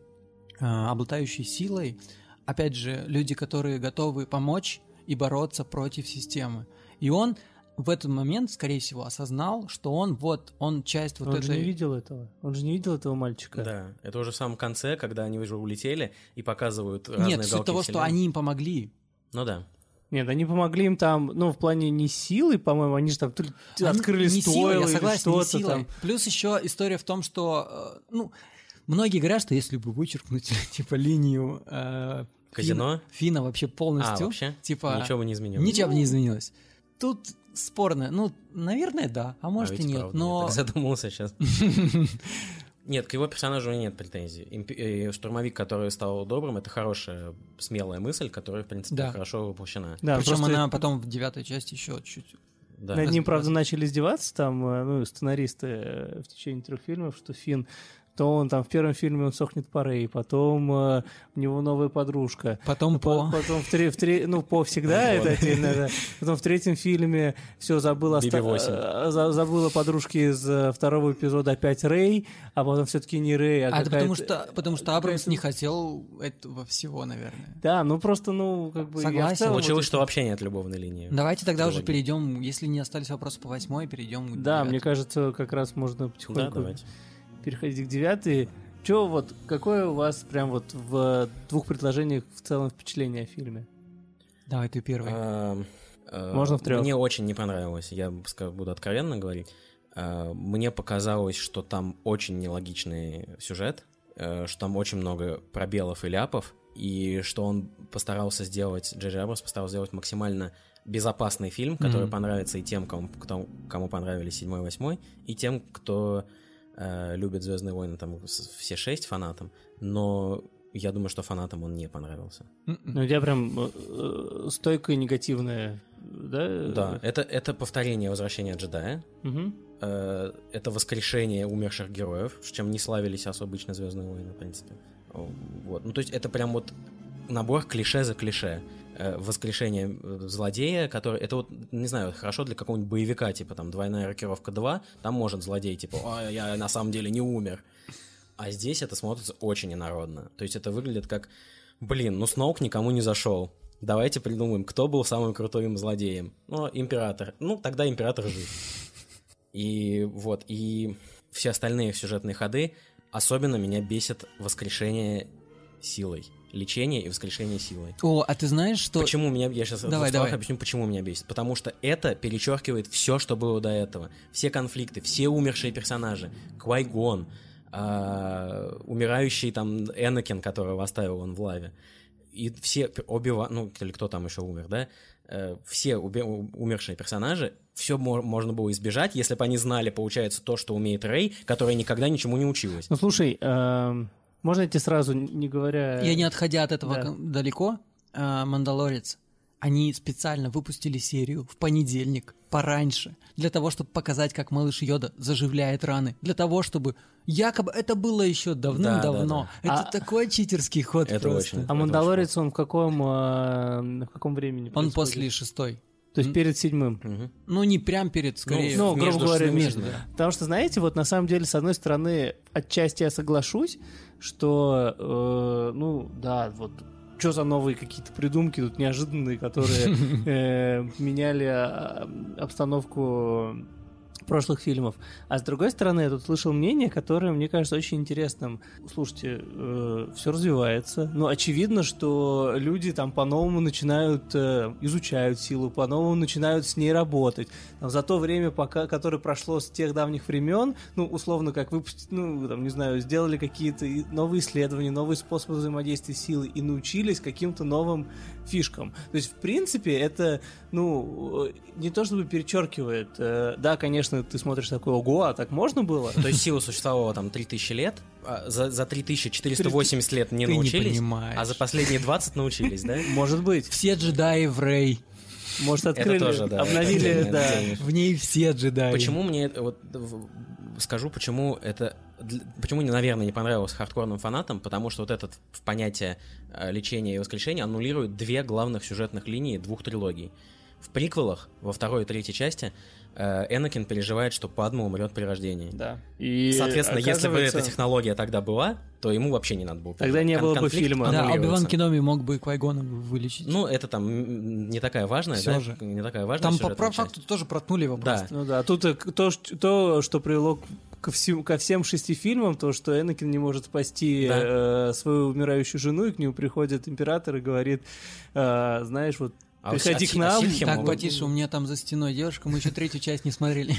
а, обладающие силой. Опять же, люди, которые готовы помочь и бороться против системы. И он в этот момент, скорее всего, осознал, что он вот, он часть вот он этой... же не видел этого. Он же не видел этого мальчика. Да. Это уже в самом конце, когда они уже улетели и показывают разные Нет, суть того, что вселенной. они им помогли. Ну да. Нет, они помогли им там, ну, в плане не силы, по-моему, они же там то ли Они- открыли не я или согласен, не что-то силой. там. Плюс еще история в том, что, э, ну, многие говорят, что если бы вычеркнуть, типа, линию э, Казино? Фина, Фина вообще А, полностью, вообще? типа, Ничего бы не изменилось. ничего бы не изменилось. Тут спорно, ну, наверное, да, а А может ведь и нет, правда, но... Я так задумался сейчас. Нет, к его персонажу у меня нет претензий. Имп- э, Штурмовик, который стал добрым, это хорошая, смелая мысль, которая, в принципе, Да. хорошо воплощена. Да, Причем просто она потом в девятой части еще чуть... Да. Над ним, правда, начали издеваться там, э, ну, сценаристы э, в течение трех фильмов, что Финн, то он там в первом фильме он сохнет по Рэй, потом э, у него новая подружка. Потом По- по... Потом в, тре- в тре- ну, по всегда это отдельно, да. Потом в третьем фильме все забыл оста- BB-8. э, за- забыла подружки из э, второго эпизода опять Рэй, а потом все-таки не Рэй, а, А это потому что, потому что Абрамс не хотел этого всего, наверное. Да, ну просто, ну, как бы... Согласен. целом Получилось, вот что вообще нет любовной линии. Давайте тогда уже перейдем, если не остались вопросы по восьмой, перейдем к Да, мне кажется, как раз можно Да, потихоньку давайте. Переходить к девятой. Че вот, какое у вас прям вот в двух предложениях в целом впечатление о фильме? Давай ты первый. А, а, Можно в трёх. Мне очень не понравилось, я буду откровенно говорить. А, Мне показалось, что там очень нелогичный сюжет, э, что там очень много пробелов и ляпов, и что он постарался сделать, Джей Абрамс постарался сделать максимально безопасный фильм, который Мгм. понравится и тем, кому, кто- кому понравились седьмой и восьмой, и тем, кто э, любит Звездные войны, там все шесть фанатам, но я думаю, что фанатам он не понравился. М-м. Ну, у тебя прям э, стойкое негативное, да? Да, это, это повторение возвращения джедая, э, это воскрешение умерших героев, с чем не славились особо обычно Звездные войны, в принципе. Вот. Ну, то есть это прям вот набор клише за клише. Э, Воскрешение э, злодея, который... Это вот, не знаю, хорошо для какого-нибудь боевика, типа там «Двойная рокировка 2», там может злодей, типа «А, я на самом деле не умер». А здесь это смотрится очень инородно. То есть это выглядит как «Блин, ну Сноук никому не зашел. Давайте придумаем, кто был самым крутым злодеем. Ну, император. Ну, тогда император жив. И вот, и все остальные сюжетные ходы, особенно меня бесит воскрешение силой. Лечение и воскрешение силой. О, а ты знаешь, что... Почему меня, я сейчас Давай, давай. объясню, почему меня бесит. Потому что это перечеркивает все, что было до этого. Все конфликты, все умершие персонажи. Квайгон, а, умирающий там Энакин, которого оставил он в лаве. И все оби ну, или кто там еще умер, да? Э, Все убе- умершие персонажи, все можно было избежать, если бы они знали, получается, то, что умеет Рэй, которая никогда ничему не училась. Ну, слушай, эм, можно идти сразу, не говоря... Я не отходя от этого Да. далеко, а, Мандалорец, они специально выпустили серию в понедельник, пораньше, для того, чтобы показать, как малыш Йода заживляет раны, для того, чтобы якобы это было еще давным-давно. Да, Это А- такой читерский ход Это просто. очень- А Мандалорец, он в каком, э, в каком времени Он происходит? после шестой. То есть перед седьмым. Мгм. Ну, не прям перед, скорее. Ну, грубо между говоря, между. седьмым. Потому что, знаете, вот на самом деле, с одной стороны, отчасти я соглашусь, что, э, ну, да, вот что за новые какие-то придумки тут неожиданные, которые э, меняли а, обстановку прошлых фильмов. А с другой стороны, я тут слышал мнение, которое мне кажется очень интересным. Слушайте, все развивается. Ну, очевидно, что люди там по-новому начинают, э, изучают силу, по-новому начинают с ней работать. Там, за то время, пока, которое прошло с тех давних времен, ну, условно, как выпустить, ну, там, не знаю, сделали какие-то новые исследования, новые способы взаимодействия силы и научились каким-то новым фишкам. То есть, в принципе, это, ну, не то чтобы перечеркивает. э, Да, конечно, ты смотришь такой, ого, а так можно было? То есть сила существовала там 3000 лет, а за, за 3480 лет не Ты не научились, понимаешь. а за последние 20 научились, да? Может быть. Все джедаи в Рей. Может, открыли, тоже, да. обновили, Это да. В ней все джедаи. Почему мне это вот скажу, почему это почему, наверное, не понравилось хардкорным фанатам, потому что вот этот в понятие э, лечения и воскрешения аннулирует две главных сюжетных линии двух трилогий. В приквелах, во второй и третьей части, э, Энакин переживает, что Падма умрет при рождении. Да. И Соответственно, если бы оказывается, эта технология тогда была, то ему вообще не надо было. Тогда не Кон- было бы фильма. Да, аннулируется. Оби-Ван Кеноби мог бы Квайгона вылечить. Ну, это там не такая важная, Всё да? же. Не такая важная Там по по часть. факту тоже проткнули его Да. просто. Ну да, тут э, то, что привело к- ко, всем, ко всем шести фильмам, то, что Энакин не может спасти Да. э, свою умирающую жену, и к нему приходит император и говорит, э, знаешь, вот А приходи си- к нам. а Так, потише, у меня там за стеной девушка, мы еще третью часть не смотрели.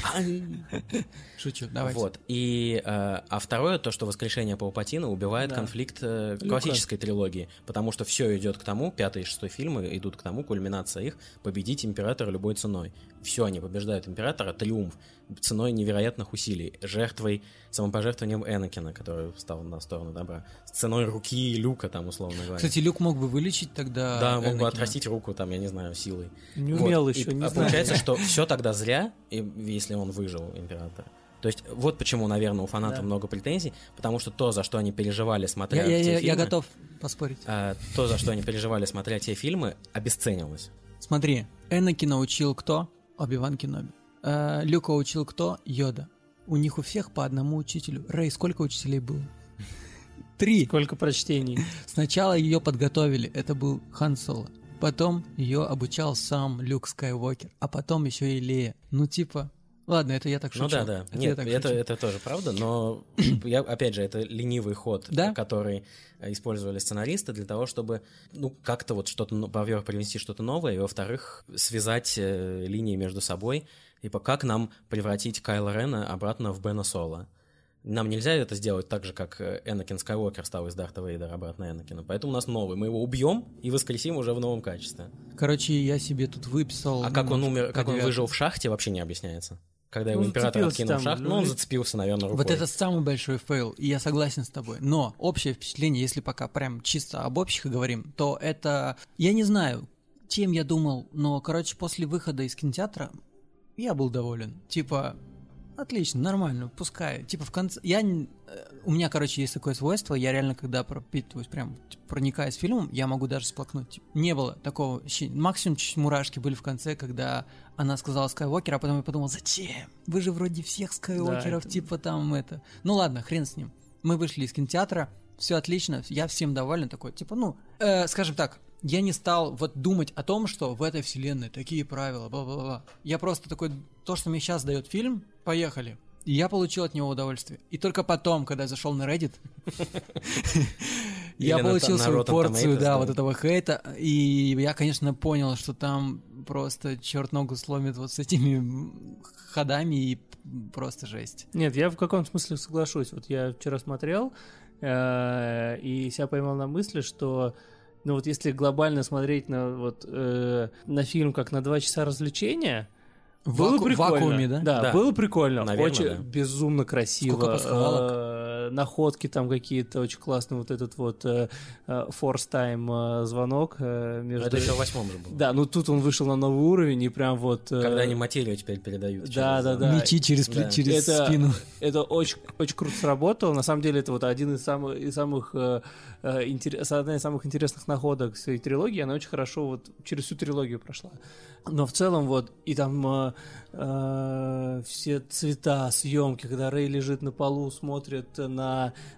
Шучу, давайте. Вот. И, э, а второе, то, что воскрешение Паупатина убивает Да. конфликт э, Люка. классической трилогии, потому что все идет к тому, пятый и шестой фильмы идут к тому, кульминация их, победить императора любой ценой. Все, они побеждают императора, триумф, ценой невероятных усилий, жертвой, самопожертвованием Энакина, который встал на сторону добра, с ценой руки Люка, там, условно говоря. Кстати, Люк мог бы вылечить тогда да, мог бы Энакина. отрастить руку, там, я не знаю, силой. Не Вот. умел И, еще, не а знаю. Получается, что все тогда зря, и- если он выжил, император. То есть вот почему, наверное, у фанатов Да. много претензий, потому что то, за что они переживали, смотря Я, я- те я- фильмы, я готов поспорить. а, то, за что они переживали, смотря те фильмы, обесценилось. Смотри, Энакина учил кто? Оби-Ван Кеноби. Э, Люка учил кто? Йода. У них у всех по одному учителю. Рэй, сколько учителей было? Три. Сколько прочтений. Сначала ее подготовили, это был Хан Соло. Потом ее обучал сам Люк Скайуокер, а потом еще и Лея. Ну типа, Ладно, это я так шучу. Ну да, да. Это Нет, это, шучу. это тоже правда, но я, опять же, это ленивый ход, Да? который э, использовали сценаристы для того, чтобы, ну, как-то вот что-то, ну, во-первых, привнести что-то новое, и, во-вторых, связать э, линии между собой. Типа, как нам превратить Кайла Рена обратно в Бена Соло? Нам нельзя это сделать так же, как э, Энакин Скайуокер стал из Дарта Вейдера обратно Энакина. Поэтому у нас новый. Мы его убьем и воскресим уже в новом качестве. Короче, я себе тут выписал... А как он умер, как он выжил в шахте, вообще не объясняется. Когда его Ну, император откинул там, шахту, ну, ну, он ведь- зацепился, наверное, рукой. Вот это самый большой фейл, и я согласен с тобой. Но общее впечатление, если пока прям чисто об общих говорим, то это... Я не знаю, чем я думал, но, короче, после выхода из кинотеатра я был доволен. Типа, отлично, нормально, пускай. Типа в конце... Я... э, У меня, короче, есть такое свойство, я реально, когда пропитываюсь, прям типа, проникаясь фильмом, я могу даже сплакнуть. Типа, не было такого. Максимум чуть мурашки были в конце, когда она сказала Скайуокер, а потом я подумал, зачем? Вы же вроде всех Скайуокеров, это- типа там это... Ну ладно, хрен с ним. Мы вышли из кинотеатра, все отлично, я всем доволен, такой, типа, ну, э, скажем так, я не стал вот думать о том, что в этой вселенной такие правила, бла-бла-бла. Я просто такой, то, что мне сейчас дает фильм, поехали. И я получил от него удовольствие. И только потом, когда я зашел на Reddit, я Или получил на свою порцию, Tomatoes, да, да. вот этого хейта. И я, конечно, понял, что там просто черт ногу сломит вот с этими ходами и просто жесть. Нет, я в каком смысле соглашусь. Вот я вчера смотрел э, и себя поймал на мысли, что ну вот если глобально смотреть на вот э, на фильм как на два часа развлечения, В было ваку- прикольно. вакууме, да? Да, Да. было прикольно. Наверное, очень да. безумно красиво. Сколько пасхалок. Э, находки там какие-то очень классные. Вот этот вот э, э, Force Time э, звонок э, между... Это еще в восьмом же было. Да, ну тут он вышел на новый уровень и прям вот... э, Когда они материю теперь передают. Да, через- да, да. Мечи через, Да. через Это- спину. Это очень, очень круто сработало. На самом деле, это вот один из самых, из самых э, э, интерес- одна из самых интересных находок всей трилогии. Она очень хорошо вот через всю трилогию прошла. Но в целом вот и там э, э, все цвета съемки, когда Рэй лежит на полу, смотрит на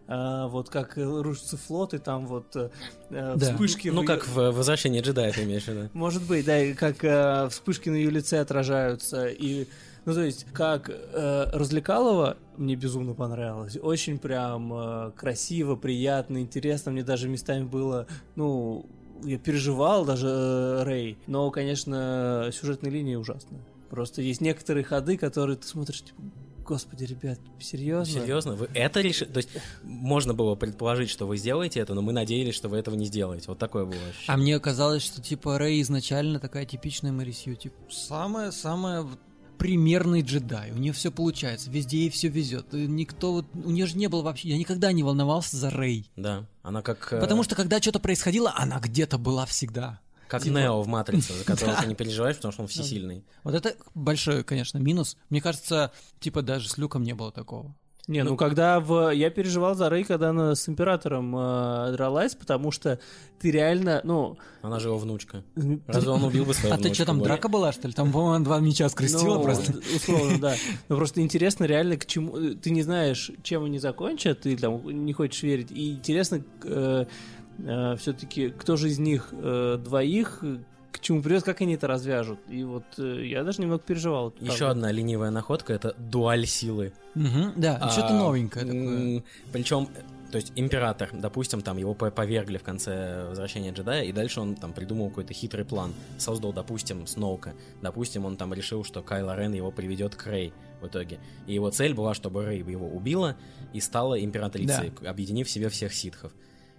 э, вот как рушится флот, и там вот э, э, Да. вспышки. Ну, в как в «Возвращении джедая» ты имеешь в виду. может быть, да, и как э, вспышки на ее лице отражаются, и ну, то есть, как э, развлекалово, мне безумно понравилось. Очень прям э, красиво, приятно, интересно. Мне даже местами было, ну, я переживал даже э, Рэй. Но, конечно, сюжетная линия ужасная. Просто есть некоторые ходы, которые ты смотришь, типа, господи, ребят, серьезно? Серьезно? Вы это решили? То есть, можно было предположить, что вы сделаете это, но мы надеялись, что вы этого не сделаете. Вот такое было А ощущение. мне казалось, что типа Рэй изначально такая типичная Мэри Сью, типа самая-самая примерный джедай. У нее все получается, везде ей все везет. Никто вот, у нее же не было вообще, я никогда не волновался за Рэй. Да, она как... э, Потому что когда что-то происходило, она где-то была всегда. Как типа- Нео в «Матрице», за которого ты не переживаешь, потому что он всесильный. Вот это большой, конечно, минус. Мне кажется, типа даже с Люком не было такого. Не, ну, когда в... Я переживал за Рэй, когда она с Императором э, дралась, потому что ты реально, ну... Она же его внучка. Разве он убил бы свою А ты что, там драка была, что ли? Там, по-моему, два меча скрестила Ну, просто. Условно, да. Но просто интересно реально, к чему... э, Ты не знаешь, чем они закончат, ты там не хочешь верить. И интересно все-таки, кто же из них э, двоих э, к чему придет, как они это развяжут. И вот э, я даже немного переживал. Еще правда. одна ленивая находка — это дуаль силы. Мгм, Да, А, что-то новенькое такое. Причем, то есть император, допустим, там его по- повергли в конце возвращения джедая, и дальше он там придумал какой-то хитрый план. Создал, допустим, Сноука. Допустим, он там решил, что Кайло Рен его приведет к Рей в итоге. И его цель была, чтобы Рей его убила и стала императрицей, объединив в себе всех ситхов.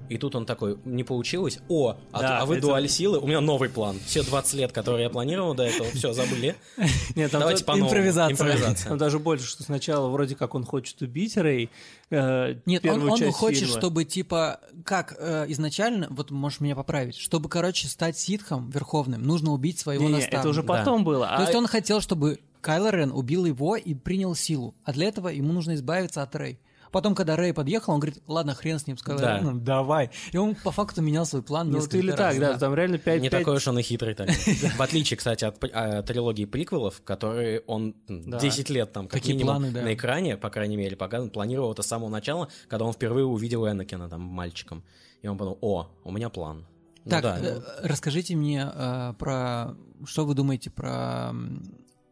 И тут он такой, не получилось, о, а, Да, а вы это- дуаль силы, у меня новый план. Все 20 лет, которые я планировал до этого, все, забыли. Нет, там Давайте по-новому. импровизация. Импровизация. Там даже больше, что сначала вроде как он хочет убить Рэй. э, Нет, он, он хочет, фильма. чтобы, типа, как э, изначально, вот можешь меня поправить, чтобы, короче, стать ситхом верховным, нужно убить своего Не-не, наставника. это уже Да. потом было. То а- есть он хотел, чтобы Кайло Рен убил его и принял силу. А для этого ему нужно избавиться от Рэй. Потом, когда Рэй подъехал, он говорит, ладно, хрен с ним, с Кайло Да. Реном, давай. И он по факту менял свой план Ну, несколько или раз. так, да, там реально 5 Не такой уж он и хитрый так. В отличие, кстати, от а, трилогии приквелов, которые он м, Да. 10 лет там, как минимум, да. на экране, по крайней мере, показан, планировал это с самого начала, когда он впервые увидел Энакина там мальчиком. И он подумал, о, у меня план. Ну Так, да, э, расскажите мне э, про... Что вы думаете про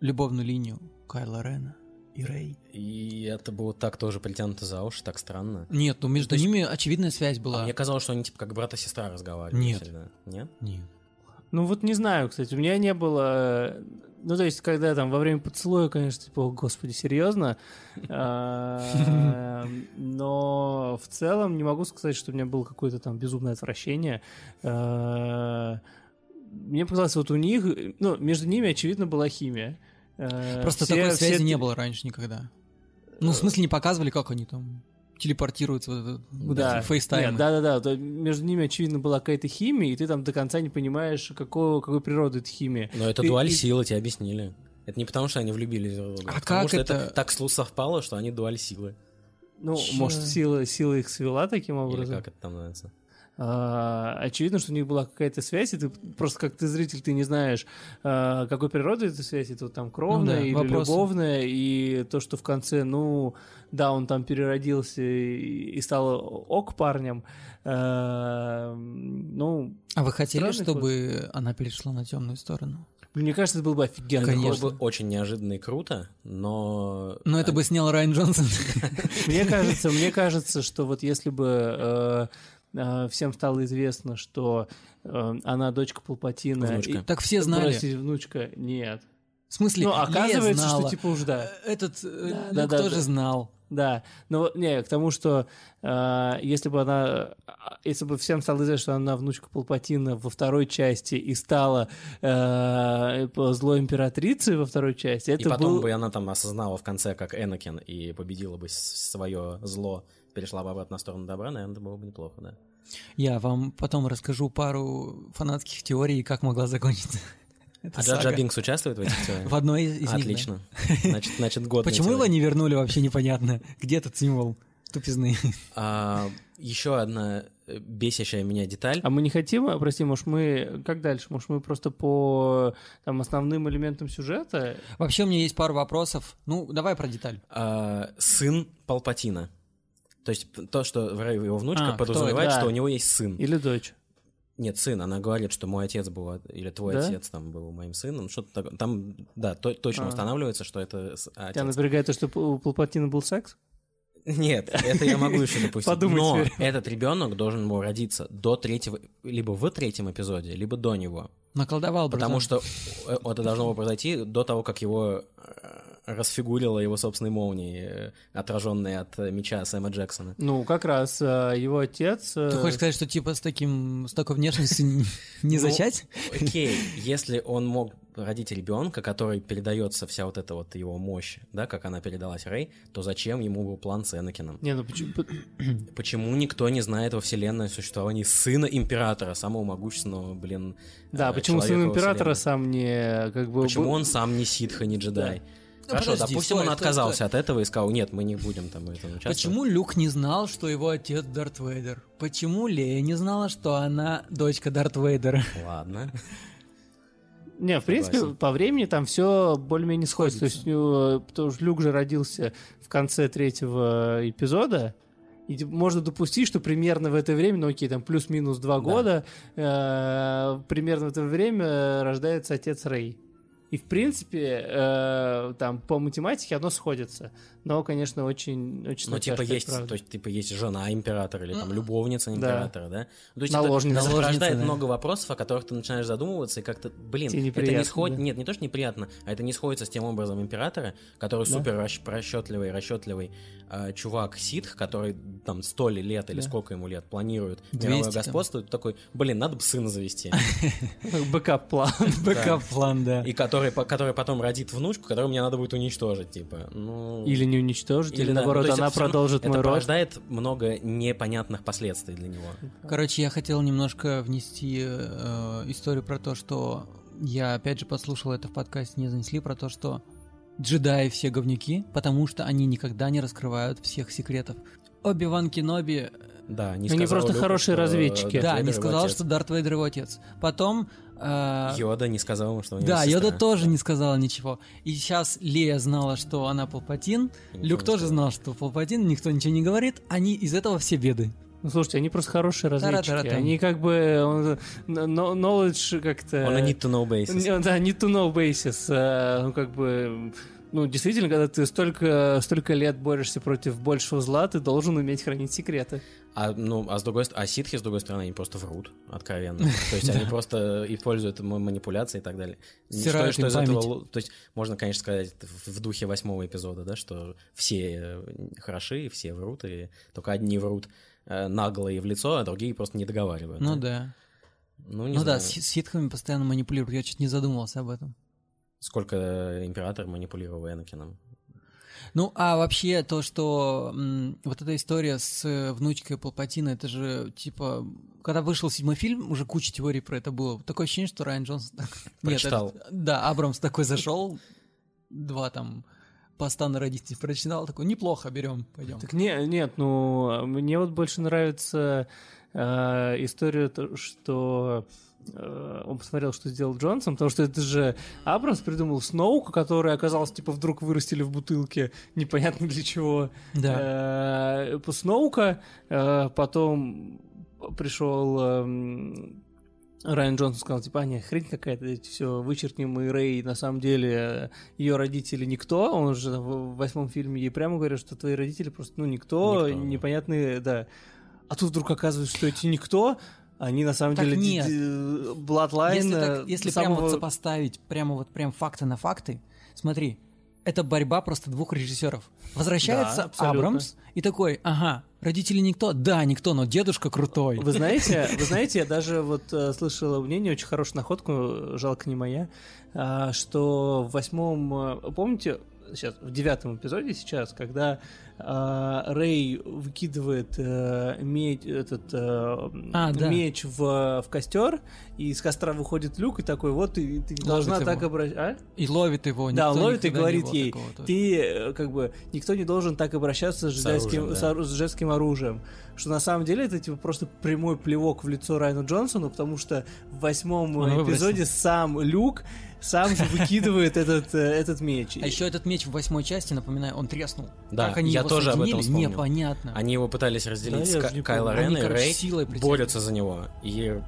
любовную линию Кайла Рена и Рэй. И это было так тоже притянуто за уши, так странно. Нет, ну между есть- ними очевидная связь А была. мне казалось, что они типа как брат и сестра разговаривали. Нет. всегда. Нет? Нет. Ну вот не знаю, кстати, у меня не было... э, Ну, то есть, когда там во время поцелуя, конечно, типа, о, господи, серьезно. А, Но в целом не могу сказать, что у меня было какое-то там безумное отвращение. А, Мне показалось, вот у них, ну, между ними, очевидно, была химия. А, Просто все- такой все связи т- не было раньше никогда. Ну, в смысле, не показывали, как они там телепортируются в этот Да, FaceTime. Нет, да-да-да, то между ними, очевидно, была какая-то химия, и ты там до конца не понимаешь, какого, какой природы эта химия. Но это Ты- дуаль и- силы, тебе объяснили. Это не потому, что они влюбились друг в друга, А потому как что это? так слу совпало, что они дуаль силы. Ну, Чё? может, сила, сила их свела таким Или образом. как это там называется. А, очевидно, что у них была какая-то связь, и ты просто как ты зритель, ты не знаешь, а, какой природы эта связь, это вот там кровная Ну да, или вопросы. любовная, и то, что в конце, ну, да, он там переродился и, стал ок парнем, а, ну, А вы хотели, чтобы она перешла на темную сторону? мне кажется, это было бы офигенно. Конечно. Это было бы очень неожиданно и круто, но... Но это а, бы снял Райан Джонсон. Мне кажется, мне кажется, что вот если бы э, всем стало известно, что э, она дочка Палпатина, Внучка. и- Так все знали. Простите, внучка, нет. В смысле, Ну, оказывается, знала. что типа уж да. Этот э, Да, Люк да, да, тоже да. знал. Да, но вот, не, к тому, что э, если бы она, если бы всем стало известно, что она внучка Палпатина во второй части и стала э, злой императрицей во второй части, И это потом был... бы она там осознала в конце, как Энакин, и победила бы свое зло, перешла бы обратно на сторону добра, наверное, это было бы неплохо, да. Я вам потом расскажу пару фанатских теорий, как могла закончиться. А Джаджа. Бинкс участвует в этих В теориях? одной из них. Отлично. Значит, значит год. Почему его не вернули, вообще непонятно. Где этот символ тупизны? еще одна э, бесящая меня деталь. А мы не хотим, а, прости, может мы, как дальше, может мы просто по там, основным элементам сюжета Вообще у меня есть пару вопросов. Ну, давай про деталь. а, сын Палпатина. То есть то, что его внучка А, кто подразумевает, что Да. у него есть сын. или дочь? Нет, сын. Она говорит, что мой отец был, от- или твой Да? отец там был моим сыном. Что-то такое. Там, да, то- точно А. устанавливается, что это с- отец. Тебя напрягает то, что у Палпатина был секс? Нет, это я могу еще допустить. Подумай Но теперь. этот ребенок должен был родиться до третьего, либо в третьем эпизоде, либо до него. Наколдовал, Потому братан. что э, это должно было произойти до того, как его э, расфигурила его собственной молнией, э, отраженной от э, меча Сэма Джексона. Ну, как раз э, его отец... Ты хочешь сказать, что типа с таким, с такой внешностью не- Ну, зачать? Окей, если он мог родить ребенка, который передается вся вот эта вот его мощь, да, как она передалась Рэй, то зачем ему был план с Энакином? Не, ну почему... Почему никто не знает во вселенной существовании сына императора, самого могущественного, блин, Да, почему сын императора сам не... Как бы, Почему он сам не ситха, не джедай? Хорошо, Ну, подожди, допустим, стой, он стой, отказался от этого и сказал, нет, мы не будем там в этом участвовать. Почему Люк не знал, что его отец Дарт Вейдер? Почему Лея не знала, что она дочка Дарт Вейдера? Ладно. Не, в принципе, Согласен. по времени там все более-менее сходится. То есть, потому что Люк же родился в конце третьего эпизода, и типа, можно допустить, что примерно в это время, ну окей, там плюс-минус два Да. года, э, примерно в это время рождается отец Рэй. И, в принципе, э, там по математике оно сходится. Но, конечно, очень, очень Ну, типа есть, правда. то есть, типа есть жена императора или там любовница Да. императора, да? Ну, То есть Наложница. это, порождает да. много вопросов, о которых ты начинаешь задумываться, и как-то, блин, Тебе это не сходит, да. нет, не то, что неприятно, а это не сходится с тем образом императора, который Да. супер расч- расчетливый, расчетливый э, чувак ситх, который там сто ли лет или Да. сколько ему лет планирует 200 мировое там. господство, ты такой, блин, надо бы сына завести. Бэкап-план. Бэкап-план, да. И который, который потом родит внучку, которую мне надо будет уничтожить, типа, ну... Или не уничтожить, или, да, ну, наоборот, есть она это продолжит это мой род. порождает много непонятных последствий для него. Короче, я хотел немножко внести э, историю про то, что я опять же послушал это в подкасте «Не занесли», про то, что джедаи все говнюки, потому что они никогда не раскрывают всех секретов. Оби-Ван Кеноби, Да, не Они просто Люку, хорошие что разведчики. Дарт да, Вейдер не сказал, отец. что Дарт Вейдер его отец. Потом... э, Йода не сказал ему, что у него да, есть Йода сестра. тоже не сказала ничего. И сейчас Лея знала, что она Палпатин, Ничего Люк тоже знал, что Палпатин, никто ничего не говорит, они из этого все беды. Ну, слушайте, они просто хорошие разведчики. Тара-тара-там. Они как бы... он- knowledge как-то... A need to know basis. Да, need to know basis. э, Ну, как бы... Ну, действительно, когда ты столько, столько лет борешься против большего зла, ты должен уметь хранить секреты. А, ну, а с другой стороны, а ситхи, с другой стороны, они просто врут, откровенно. То есть они просто используют ма- манипуляции и так далее. Что- что из этого То есть можно, конечно, сказать в духе восьмого эпизода, да, что все э, хороши, все врут, и только одни врут э, нагло и в лицо, а другие просто не договаривают. Ну да. Ну, не Ну да, знаю, с с ситхами постоянно манипулируют. Я чуть не задумывался об этом. сколько э, император манипулировал Энакином. Ну, а вообще то, что м, вот эта история с внучкой Палпатина, это же, типа, когда вышел седьмой фильм, уже куча теорий про это было. Такое ощущение, что Райан Нет, Прочитал. да, Абрамс такой зашел, два там поста на родителей прочитал, такой, неплохо, берем, пойдем. Так не, нет, ну, мне вот больше нравится э, история, то, что он посмотрел, что сделал Джонсон, потому что это же Абрамс придумал Сноука, который оказался, типа, вдруг вырастили в бутылке, непонятно для чего. Да. Э, Сноука, э, потом пришел эм, Райан Джонсон сказал, типа, а, не, хрень какая-то, все, вычеркнем, и Рэй, на самом деле, ее родители никто, он же в восьмом фильме ей прямо говорит, что твои родители просто, ну, никто, Никто, непонятные, да. А тут вдруг оказывается, что эти никто, они на самом Так деле нет. Bloodline Если, э, так- если прямо самого- вот сопоставить, прямо вот прям факты на факты, смотри, это борьба просто двух режиссеров. Возвращается Да, абсолютно. Абрамс и такой, ага, родители никто, да, никто, но дедушка крутой. Вы знаете, вы знаете, я даже вот э, слышала мнение, очень хорошую находку, жалко не моя, а, что в восьмом, э, помните, сейчас в девятом эпизоде сейчас, когда Рэй выкидывает э, меч, этот э, А, да. меч в, в костер, и из костра выходит люк, и такой, вот ты, ты не должна Ловит так его. обращаться. И ловит его. Да, никто ловит и говорит ей, ты, э, как бы, никто не должен так обращаться с, С оружием, с да. ору- с жестким оружием. Что на самом деле это, типа, просто прямой плевок в лицо Райану Джонсону, потому что в восьмом Он э, выбросил. эпизоде сам Люк сам же выкидывает этот, этот меч. А еще этот меч в восьмой части, напоминаю, он треснул. Да, как они я тоже об этом вспомнил. непонятно. Они его пытались разделить Да, с Кайло. Рен и Рэй силой борются за него и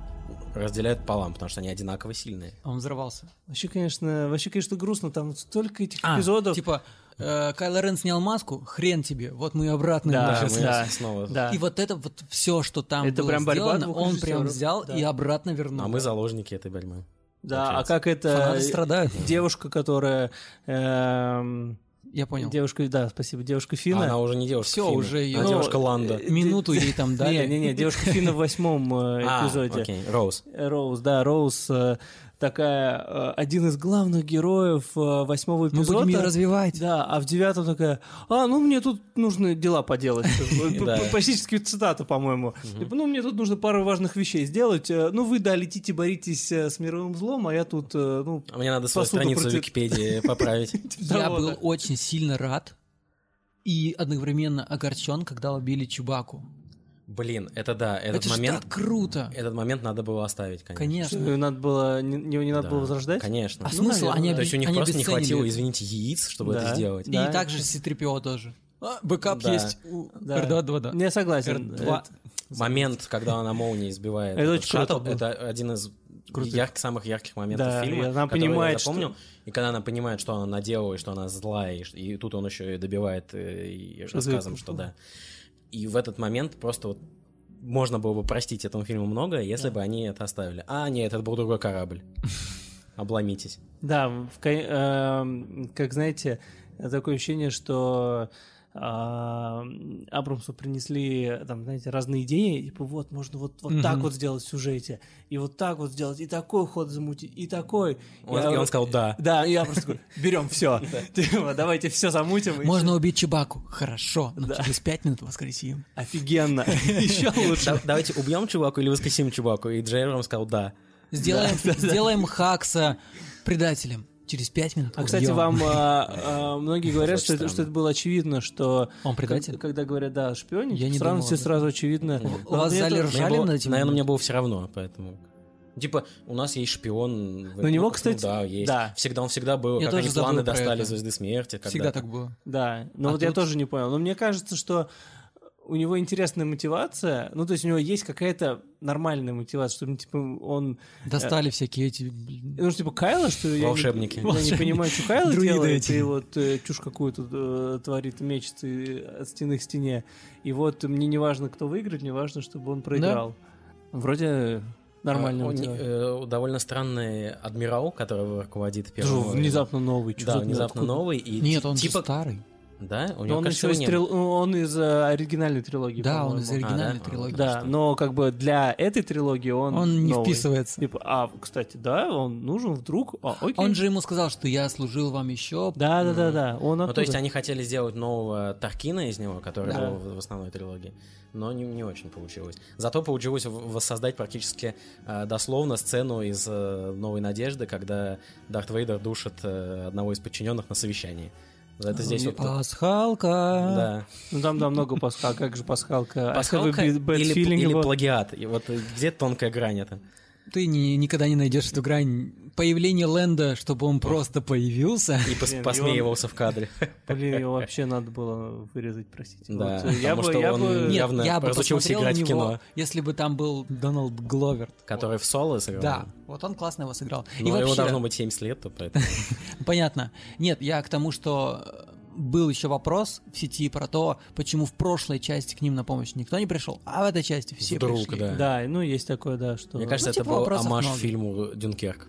разделяют пополам, потому что они одинаково сильные. А Он взорвался. Вообще, конечно, вообще, конечно, грустно, там столько этих А, эпизодов. типа, э, Кайло Рен снял маску, хрен тебе, вот мы обратно Да, мы да. снова... Да. И вот это вот все, что там Это было прям борьба сделано, он прям взял Да. и обратно вернул. А мы заложники этой борьбы. да, а получается. как это Фанаты страдают. девушка, которая... эм, Я понял. Девушка, да, спасибо, девушка А Фина. она уже не девушка Всё, Фина, уже её- а Ну, девушка Ланда. э, Минуту ей там дали. Не-не-не, девушка Фина в восьмом э, А, эпизоде. окей, Роуз. Роуз, да, Роуз э, такая, э, один из главных героев э, восьмого Мы эпизода. будем ее развивать. Да, а в девятом такая, а, ну мне тут нужно дела поделать. Почти цитата, по-моему. Типа, Ну, мне тут нужно пару важных вещей сделать. Э, Ну, вы, да, летите, боритесь с мировым злом, а я тут, ну, А мне надо свою страницу в Википедии поправить. Я был очень сильно рад и одновременно огорчен, когда убили Чубаку. Блин, это да, этот это момент... так круто. Этот момент надо было оставить, конечно. Конечно. Надо было, не, не- не надо Да, было возрождать? Конечно. А Ну, смысл? наверное, Они, да. То есть у них они просто не хватило, это. извините, яиц, чтобы Да. это сделать. И Да. также с C-3PO тоже. А, бэкап Да. есть у Да. R2-2-2. Ну, Я согласен. R2. Это- Момент, когда она молнией избивает Это очень круто шаттл, это один из Крутых. ярких, самых ярких моментов Да, фильма, и она понимает, я что- запомнил. И когда она понимает, что она наделала, и что она злая, и, и тут он еще и добивает э, и Что рассказом, что да. И в этот момент просто вот можно было бы простить этому фильму многое, если бы они это оставили. А, нет, это был другой корабль. Обломитесь. Да, в эм, как знаете, такое ощущение, что Абрамсу принесли, там, знаете, разные идеи, типа, вот, можно вот, вот так вот сделать в сюжете, и вот так вот сделать, и такой ход замутить, и такой. Он- Я- и он сказал «да». Да, и я просто такой, берем все, давайте все замутим. и Можно убить Чубаку. Хорошо, через пять минут воскресим. Офигенно, еще лучше. Да- Давайте убьем чуваку или воскресим чуваку? И Джей сказал «да». Сделаем, сделаем Хакса предателем. Через пять минут А, кстати, убьем. вам а, а, многие говорят, что это, что это было очевидно, что... Он предатель? Когда говорят, да, шпионить, Я не сразу думал все этом. сразу очевидно. У вас в зале ржали над этим? Наверное, мне было все равно, поэтому... Типа, у нас есть шпион. в- Ну, у него, ну, кстати, да, есть. да. Всегда он всегда был. Я как тоже они планы достали это. звезды смерти. Всегда так было. Да, но А вот я тут- тоже не понял. Но мне кажется, что у него интересная мотивация, ну, то есть у него есть какая-то нормальная мотивация, что, типа, он... Достали всякие эти... Ну, что, типа, Кайла, что ли? Я не- Волшебники. Я не, Волшебники. понимаю, что Кайла Друиды делает, эти. и вот э, чушь какую-то э, творит, мечется и от стены к стене. И вот мне не важно, кто выиграет, мне важно, чтобы он проиграл. Вроде нормальная А, он, э, довольно странный адмирал, который руководит первым. внезапно новый. Да, за- внезапно откуда? новый. И Нет, он типа... старый. Да? У Но него, он кажется, из, трил- ну, он из э, оригинальной трилогии, Да, он по-моему. из оригинальной А, да? трилогии. Да, но как бы для этой трилогии он Он не новый. вписывается. Типа, а, кстати, да, он нужен вдруг. А, окей. Он же ему сказал, что я служил вам еще. Да, да, да, да. Он Ну, то есть они хотели сделать нового Таркина из него, который Да. был в в основной трилогии, но не, не очень получилось. Зато получилось воссоздать практически э, дословно сцену из э, «Новой надежды», когда Дарт Вейдер душит э, одного из подчиненных на совещании. Это здесь И вот... Пасхалка. Да. Ну там, да, много пасхал. Как же пасхалка? Пасхалка have a bad или, или about- плагиат. И вот э, где тонкая грань это? Ты ни- никогда не найдешь эту грань появления Лэнда, чтобы он просто появился. И пос- Блин, и посмеивался в кадре. Блин, его вообще надо было вырезать, простите. Да, Вот, я потому бы, что я он бы... Нет, явно я бы разучился посмотрел играть на в него, кино. если бы там был Дональд Гловер. Который в соло сыграл. Да, вот он классно его сыграл. И Но его вообще, должно быть 70 лет, то поэтому... понятно. Нет, я к тому, что был еще вопрос в сети про то, почему в прошлой части к ним на помощь никто не пришел, а в этой части все Вдруг, пришли. да. Да, ну есть такое, да, что... Мне кажется, Ну, это типа был вопросов амаш много. фильму «Дюнкерк».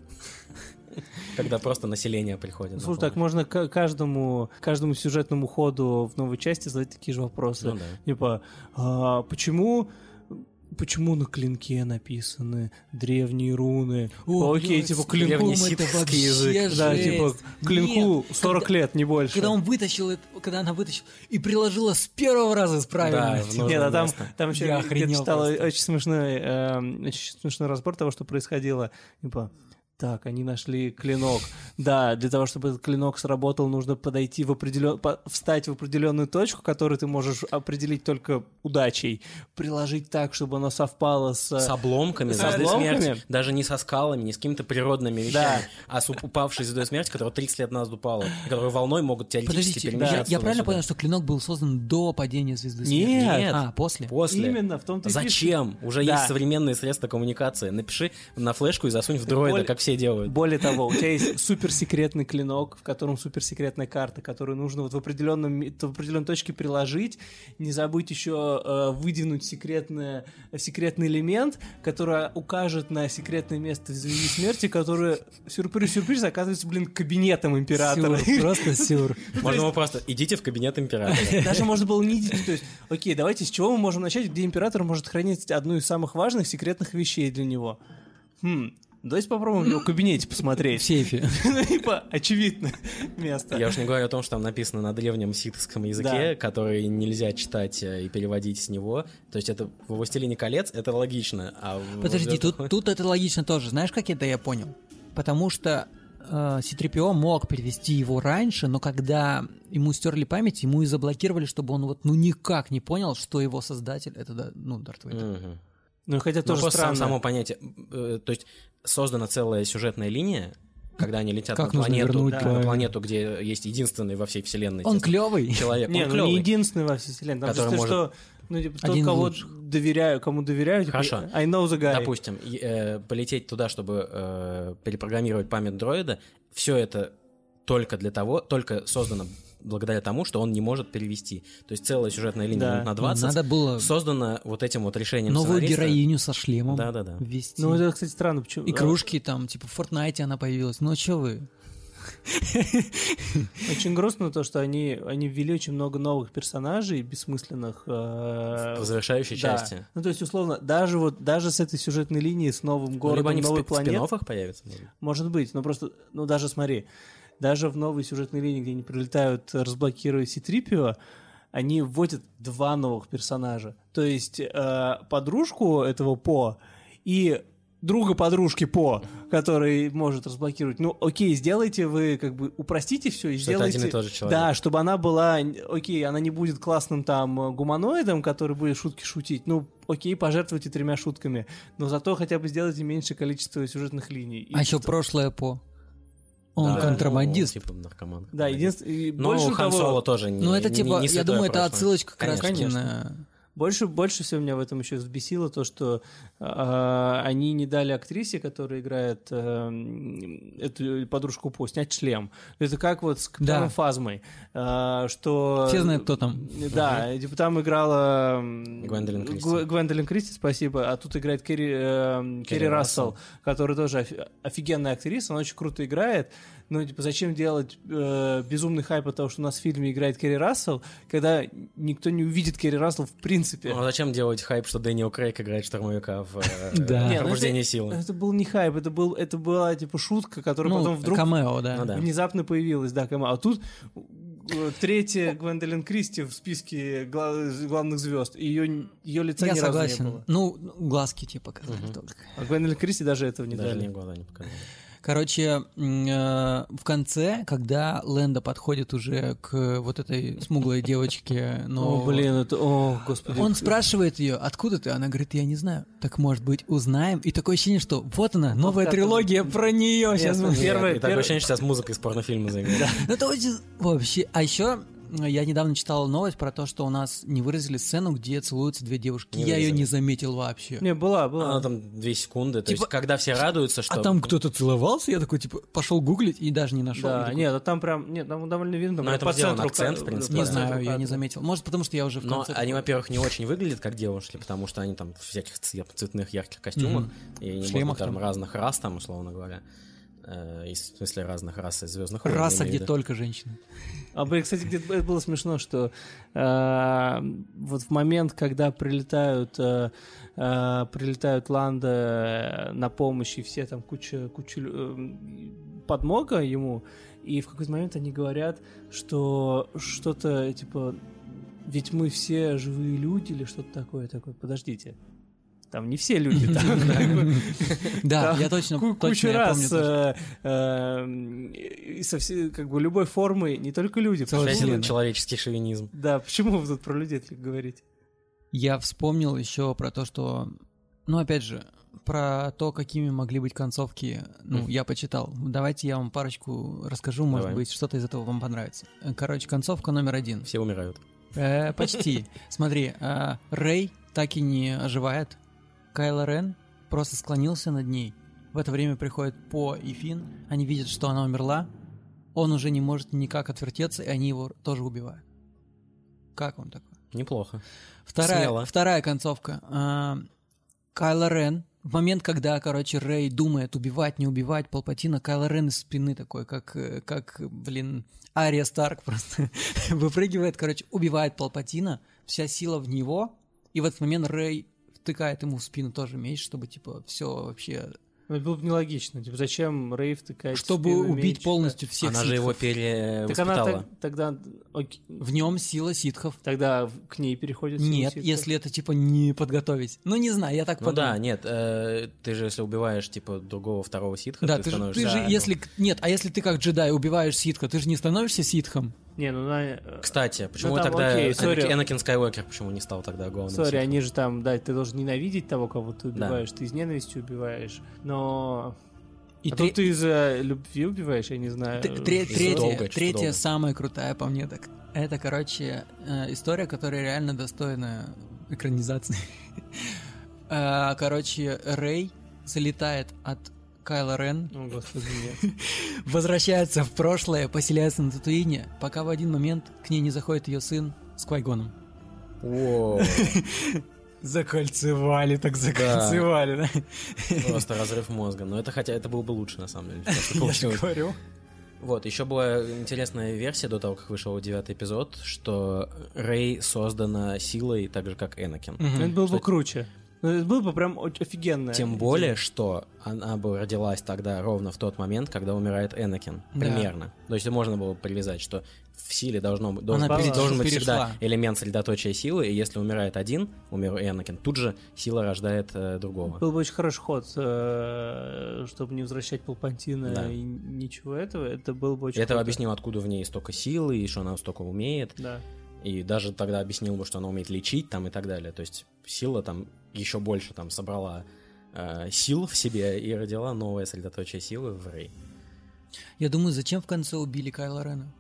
Когда просто население приходит. Слушай, так можно к- каждому, каждому сюжетному ходу в новой части задать такие же вопросы. Ну да. Типа, а, почему... Почему на клинке написаны древние руны? О, Окей, блядь, типа клинку... это вообще язык. Да, жесть. типа клинку Нет, 40 когда- лет, не больше. Когда он вытащил, это- когда она вытащила и приложила с первого раза с правильно. Да, Нет, а там, там еще Я я охренел читал просто. очень смешной, эм, очень смешной разбор того, что происходило. Типа, так, они нашли клинок. Да, для того, чтобы этот клинок сработал, нужно подойти в определен... по- встать в определенную точку, которую ты можешь определить только удачей. Приложить так, чтобы оно совпало с... С обломками, С звезды обломками? смерти, даже не со скалами, не с какими-то природными вещами, Да. а с упавшей звездой смерти, которая 30 лет назад упала, и которая волной могут теоретически Подождите, я, перемещаться. я правильно туда-сюда. понял, что клинок был создан до падения звезды смерти? Нет. А, после. После. Именно, в том-то Зачем? Уже Да. есть современные средства коммуникации. Напиши на флешку и засунь в дроида, как все делают. Более того, у тебя есть суперсекретный клинок, в котором суперсекретная карта, которую нужно вот в, определенном, в определенной точке приложить. Не забудь еще э, выдвинуть секретное, секретный элемент, который укажет на секретное место в звезде смерти, которое, сюрприз-сюрприз, оказывается, блин, кабинетом императора. Сюр, просто сюр. Можно ему просто идите в кабинет императора. Даже можно было не идти. То есть, окей, давайте с чего мы можем начать, где император может хранить одну из самых важных секретных вещей для него. Хм, давайте попробуем в его кабинете В посмотреть. сейфе. Ну, типа, очевидно место. Я уж не говорю о том, что там написано на древнем ситхском языке, который нельзя читать э, и переводить с него. То есть это в «Властелине колец» это логично. А в Подожди, «Звездных тут, тут это логично тоже. Знаешь, как это я понял? Потому что э, C-3PO мог перевести его раньше, но когда ему стерли память, ему и заблокировали, чтобы он вот ну никак не понял, что его создатель это да, ну Дарт Вейдер. Ну, хотя тоже просто странно. сам- само понятие. э, То есть создана целая сюжетная линия, когда они летят Как на планету, вернуть на планету, где есть единственный во всей вселенной Он клевый. человек. Не, он ну клёвый. не единственный во всей вселенной. Там Который просто, может- что, ну, типа, тот, кого лучших. доверяю, кому доверяю, типа, Хорошо. I know the guy. Допустим, э, полететь туда, чтобы э, перепрограммировать память дроида, все это только для того, только создано благодаря тому, что он не может перевести. То есть целая сюжетная линия Да. минут на 20 Надо было создана вот этим вот решением новую сценариста. героиню со шлемом Да-да-да. ввести. Ну, это, кстати, странно. Почему? Игрушки там, типа в Fortnite она появилась. Ну, а что вы? Очень грустно то, что они, они ввели очень много новых персонажей, бессмысленных. э, В завершающей да. части. Ну, то есть, условно, даже вот, даже с этой сюжетной линией, с новым Ну, городом, либо они новой спи- в планетой, появятся. может быть. Может быть, но просто, ну даже смотри, даже в новой сюжетной линии, где они прилетают, разблокируя Ситрипио, они вводят два новых персонажа. То есть э, подружку этого По и друга подружки По, который может разблокировать. Ну, окей, сделайте вы, как бы, упростите все и Что сделайте... один и тот же человек. Да, чтобы она была, окей, она не будет классным там э, гуманоидом, который будет шутки шутить. Ну, окей, пожертвуйте тремя шутками, но зато хотя бы сделайте меньше количество сюжетных линий. И А еще что- прошлое по. Он Да, контрабандист. ну, типа наркоман. Да, единственное... Но больше у Хан того- Соло тоже не Ну, это не- типа, не я святое думаю, это прошлое. отсылочка как раз на Больше, больше всего меня в этом еще взбесило то, что э, они не дали актрисе, которая играет э, эту подружку По, снять шлем. Это как вот с Капитаном Да. Фазмой, э, что... Все знают, кто там. Да, типа там играла м, Гвендолин Кристи. Гв- Гвендолин Кристи, спасибо, а тут играет Керри, э, Керри Рассел. Рассел, которая тоже офи- офигенная актриса, она очень круто играет. Ну, типа, зачем делать э, безумный хайп от того, что у нас в фильме играет Керри Рассел, когда никто не увидит Керри Рассел в принципе? Ну, а зачем делать хайп, что Дэниел Крейг играет штурмовика в э, Да. Не, ну «Пробуждение это- силы»? Это был не хайп, это, был, это была, типа, шутка, которая Ну, потом вдруг камео, да. Ну внезапно появилась, да, камео. А тут э, третья Гвендолин Кристи в списке гла- главных звезд, и ее, ее лица Я ни разу не согласен. было. Ну, глазки тебе показали Мгм. только. А Гвендолин Кристи даже этого не Даже дали. глаза не показали. Короче, э, в конце, когда Лэнда подходит уже к вот этой смуглой девочке, но... О, блин, это, о, господи. Он спрашивает ее, откуда ты? Она говорит, я не знаю. Так, может быть, узнаем? И такое ощущение, что вот она, новая трилогия про нее. Сейчас. Первое- такое ощущение, что сейчас музыка из порнофильма заиграет. Ну, это очень... Вообще... А еще я недавно читал новость про то, что у нас не выразили сцену, где целуются две девушки. Не я ее не заметил вообще. Не, была, была. Она там две секунды. То Типа- есть, когда все радуются, что... А там кто-то целовался, я такой, типа, пошел гуглить и даже не нашел. Да, такой, нет, а там прям, нет, там довольно видно. Но прям это по сделан центру акцент, в принципе, Не да. знаю, я не заметил. Может, потому что я уже в Но конце... они, во-первых, не очень выглядят как девушки, потому что они там в всяких цвет- цветных ярких костюмах Мгм. и может там там. разных рас, там, условно говоря. Э, и в смысле разных рас из звездных войн. Раса, где виду. только женщины. А, блин, кстати, где-то это было смешно, что э, вот в момент, когда прилетают, э, э, прилетают Ланда на помощь, и все там куча, куча э, подмога ему, и в какой-то момент они говорят, что что-то типа, ведь мы все живые люди или что-то такое, такое, подождите. Там не все люди, там Да, я точно, точно куча раз помню э, э, как бы любой формы, не только люди. Вселенная. Человеческий шовинизм. Да, почему вы тут про людей говорите? Я вспомнил еще про то, что, ну, опять же, про то, какими могли быть концовки, ну, я почитал. Давайте я вам парочку расскажу, может быть, что-то из этого вам понравится. Короче, концовка номер один. Все умирают. Э, почти. Смотри, а, Рэй так и не оживает. Кайло Рен просто склонился над ней. В это время приходят По и Фин. Они видят, что она умерла. Он уже не может никак отвертеться, и они его тоже убивают. Как вам такое? Неплохо. Вторая, Смело. вторая концовка. А, Кайло Рен. В момент, когда, короче, Рэй думает, убивать, не убивать Палпатина, Кайло Рен из спины такой, как, как блин, Ария Старк просто выпрыгивает, короче, убивает Палпатина, вся сила в него, и в этот момент Рэй втыкает ему в спину тоже меч, чтобы, типа, все вообще... Ну, это было бы нелогично. Типа, зачем Рейв тыкает в Чтобы спину убить меч? полностью всех Она же его ситхов. Так она перевоспитала. так- тогда... окей, В нем сила ситхов. Тогда в- к ней переходит сила Нет, ситхов. если это, типа, не подготовить. Ну, не знаю, я так Ну подумал. да, нет, э, ты же если убиваешь, типа, другого второго ситха, Да, ты, ты же, становишься... ты же, ну, если... Нет, а если ты как джедай убиваешь ситха, ты же не становишься ситхом? Не, ну на... э, Кстати, почему там тогда окей, sorry. Энакин Скайуокер почему не стал тогда главным Sorry, они же там, да, ты должен ненавидеть того, кого ты Да. убиваешь, ты из ненависти убиваешь, но... И а тре- тут ты из-за любви убиваешь, я не знаю. Тре- Третья, долго, третья долго. самая крутая по мне так. Это, короче, э, история, которая реально достойна экранизации. Э, Короче, Рэй залетает от Кайла Рен, О, господи, нет. возвращается в прошлое, поселяется на Татуине, пока в один момент к ней не заходит ее сын с Квайгоном. Воу, Закольцевали, так закольцевали, да? просто разрыв мозга. Но это хотя это было бы лучше, на самом деле. Я же говорю. Вот, еще была интересная версия до того, как вышел девятый эпизод, что Рэй создана силой, так же, как Энакин. Мгм. Это было бы круче. Ну, Это было бы прям офигенно. Тем более, что она бы родилась тогда ровно в тот момент, когда умирает Энакин. Да. Примерно. То есть можно было бы привязать, что в силе должно быть, должен, Она должен быть перешла. всегда элемент средоточия силы, и если умирает один, умер Энакин, тут же сила рождает э, другого. Был бы очень хороший ход, э, чтобы не возвращать Палпантина Да. и ничего этого. Это было бы очень это круто. объяснил, откуда в ней столько силы, и что она столько умеет. Да. И даже тогда объяснил бы, что она умеет лечить там и так далее. То есть сила там еще больше там собрала э, сил в себе и родила новое средоточие силы в Рэй. Я думаю, зачем в конце убили Кайла Рена?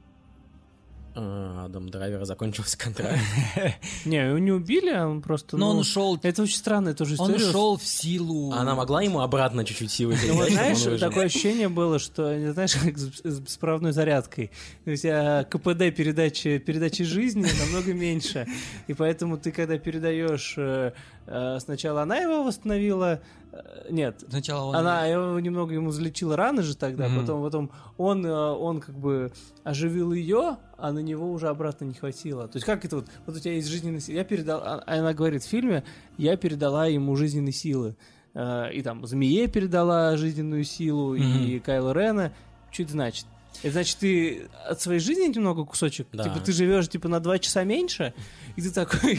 Э, Адам Драйвера закончился контракт. Не, его не убили, а он просто... Но ну, он ушел, Это очень странная тоже он история. ушел в силу. А Она могла ему обратно чуть-чуть силы Ну, он знаешь, такое ощущение было, что, не знаешь, как с беспроводной зарядкой. У тебя КПД передачи, передачи жизни намного меньше. И поэтому ты, когда передаешь... э, э, Сначала она его восстановила... э, Нет, Сначала он... она его немного ему залечила раны же тогда, Мгм. потом, потом он, э, он как бы оживил ее, а на него уже обратно не хватило. То есть как это вот, вот у тебя есть жизненные силы, я передал, а- она говорит в фильме, я передала ему жизненные силы. Э, И там Змее передала жизненную силу, и Мгм. Кайло Рена. Что это значит? Это значит, ты от своей жизни немного кусочек? Да. Типа ты живешь типа на два часа меньше, и ты такой...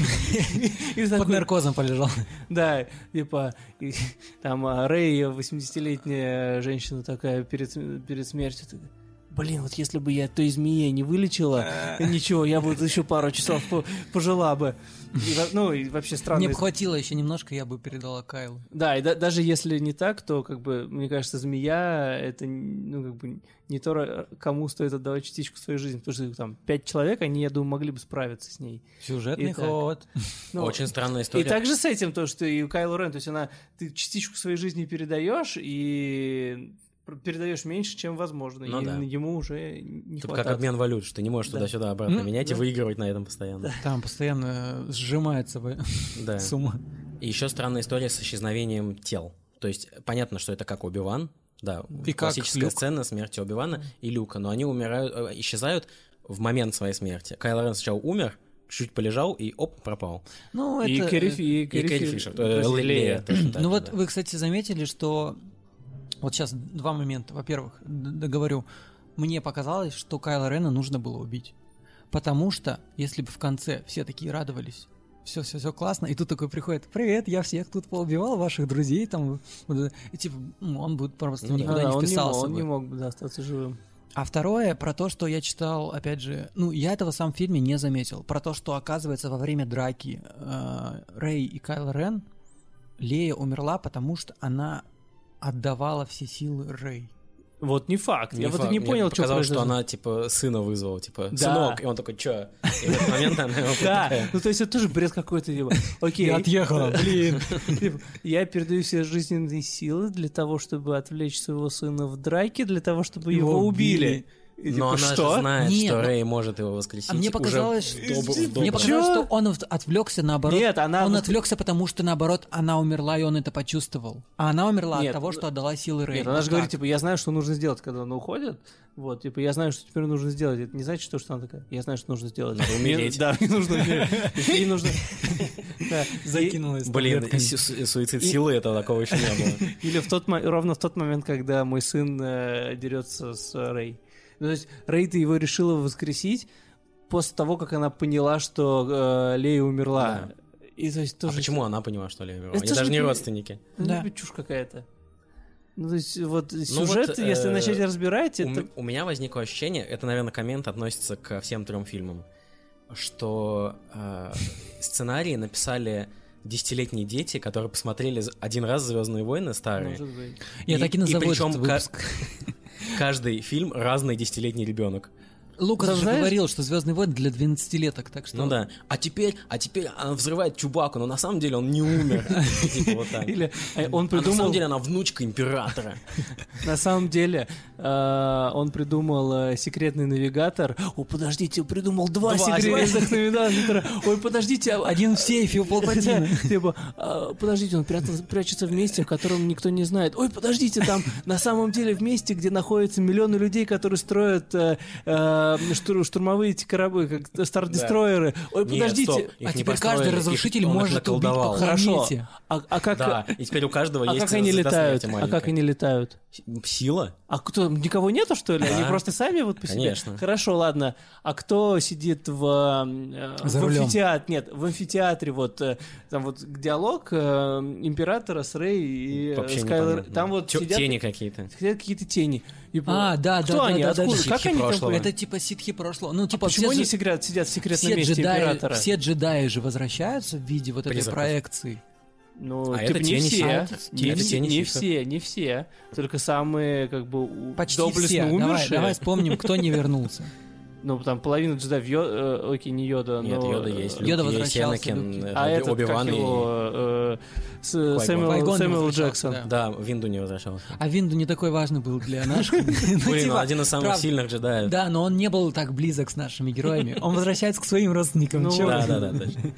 и под наркозом полежал. да, типа, и там а, Рэй, 80-летняя женщина такая перед, см- перед смертью, блин, вот если бы я той змеей не вылечила, ничего, я бы еще пару часов по- пожила бы. И ну, и вообще странно. Мне бы хватило еще немножко, я бы передала Кайлу. Да, и да- даже если не так, то, как бы, мне кажется, змея — это, ну, как бы, не то, кому стоит отдавать частичку своей жизни, потому что там пять человек, они, я думаю, могли бы справиться с ней. Сюжетный Итак. ход. Ну, Очень странная И история. также с этим, то, что и у Кайло Рен, то есть она, ты частичку своей жизни передаешь, и передаешь меньше, чем возможно. Ну и да. ему уже не Типа хватает. как обмен валют, что ты не можешь Да. туда-сюда обратно Ну, менять и да. выигрывать на этом постоянно. Там постоянно сжимается Да. сумма. И еще странная история с исчезновением тел. То есть понятно, что это как Оби-Ван, да, И как классическая Люк. сцена смерти Оби-Вана и Люка, но они умирают, э, исчезают в момент своей смерти. Кайло Рен сначала умер, чуть полежал и оп, пропал. Ну, И это... И И Кэрри Кэрри Фи- Фишер, то э, есть Ле- Лея. Лея точно так ну вот да. вы, кстати, заметили, что вот сейчас два момента. Во-первых, договорю, мне показалось, что Кайла Рена нужно было убить. Потому что, если бы в конце все такие радовались, все, все, все классно, и тут такой приходит, привет, я всех тут поубивал, ваших друзей, там, вот это». и типа, он будет просто Ну да. никуда Да, не он, не мог, вписался он бы. не мог да, остаться живым. А второе, про то, что я читал, опять же, ну, я этого сам в фильме не заметил, про то, что, оказывается, во время драки э, Рэй и Кайл Рен Лея умерла, потому что она отдавала все силы Рэй. Вот не факт. я Не вот факт. не Мне понял, что показалось, что она, типа, сына вызвала, типа, Да. сынок, и он такой, чё? И в этот момент она его Да, ну то есть это тоже бред какой-то, типа, окей. отъехала, блин. Типа, Я передаю все жизненные силы для того, чтобы отвлечь своего сына в драке, для того, чтобы Его убили. И Но типа, она что? же знает, Нет, что ну- Рэй может его воскресить. А мне уже показалось, доб- в Мне показалось, что он отвлекся наоборот. Нет, она... Он отвлекся, потому что наоборот она умерла, и он это почувствовал. А она умерла Нет, от того, ну- что отдала силы Рэй. Нет, она же говорит, типа, я знаю, что нужно сделать, когда она уходит. Вот, типа, я знаю, что теперь нужно сделать. Это не значит, что, что она такая, я знаю, что нужно сделать. Умереть. Да, мне нужно умереть. Ей нужно... Закинулась. Блин, и суицид силы этого такого еще не было. Или в тот, мо- ровно в тот момент, когда мой сын э, дерется с Рэй. Ну, то есть Рэй-то его решила воскресить после того, как она поняла, что э, Лея умерла. И то есть А тоже... почему она поняла, что Лея умерла? Это Они же даже не родственники. Ну, Да. типа, чушь какая-то. Ну, то есть, вот вот, сюжет, если э, начать разбирать, У, это... м- у меня возникло ощущение, это, наверное, коммент относится ко всем трем фильмам, что э, сценарии написали десятилетние дети, которые посмотрели один раз Звездные войны старые. Может быть. Я так и назову причем этот выпуск. каждый фильм разный десятилетний ребенок. Лукас же знаешь- говорил, что Звездный войны для 12-леток, так что... Ну да. А теперь, а теперь она взрывает Чубаку, но на самом деле он не умер. Типа вот так. Или э, он А на придумал... самом деле она внучка императора. На самом деле, э, он придумал э, секретный навигатор. О, подождите, он придумал два, секретных навигатора. Ой, подождите, а- Один в сейфе у Палпатина. Типа, а, подождите, он прячется в месте, в котором никто не знает. Ой, подождите, там на самом деле в месте, где находятся миллионы людей, которые строят э, э, штур- штурмовые эти корабли, как стар-дестройеры. Ой, Нет, подождите. стоп, А теперь каждый разрушитель их может убить по. Хорошо. А, а как, Да, и теперь у каждого а есть как они летают? А как они летают? Сила? А кто, никого нету, что ли? Они Да. просто сами вот по себе? Конечно. Хорошо, ладно. А кто сидит в, э, За в рулем. амфитеатре? Нет, в амфитеатре вот э, там вот диалог э, императора с Рэй и э, Вообще непонятно. Там вот Тё- сидят, Тени какие-то. сидят какие-то тени. И А, да, Кто да, они? да, да, Откуда? да, Как они там прошлого. появились? Это типа ситхи прошлого. Ну, типа, Почему все они же- сидят, сидят в секретном все месте джедаи, императора? все джедаи же возвращаются в виде вот этой Призраков. проекции. Ну, А типа, это не тени все. сидят. Не, Это все, тени не ситхов. все, не все. Только самые, как бы, Почти доблестно все. Давай, умершие. давай вспомним, кто не вернулся. Ну, там половина джедаев, Йо... э, окей, не Йода, Нет, но... Йода есть. Йода Люк есть, возвращался, Энакин, э, А этот, как и- его, э, с- Квайгон. Сэмюэл, Сэмюэл Джексон. да. Да, Винду не возвращался. А Винду не такой важный был для наших. Ну, Блин, типа, один из самых сильных джедаев. Да, но он не был так близок с нашими героями. Он возвращается к своим родственникам. Ну, Да, да, да, точно.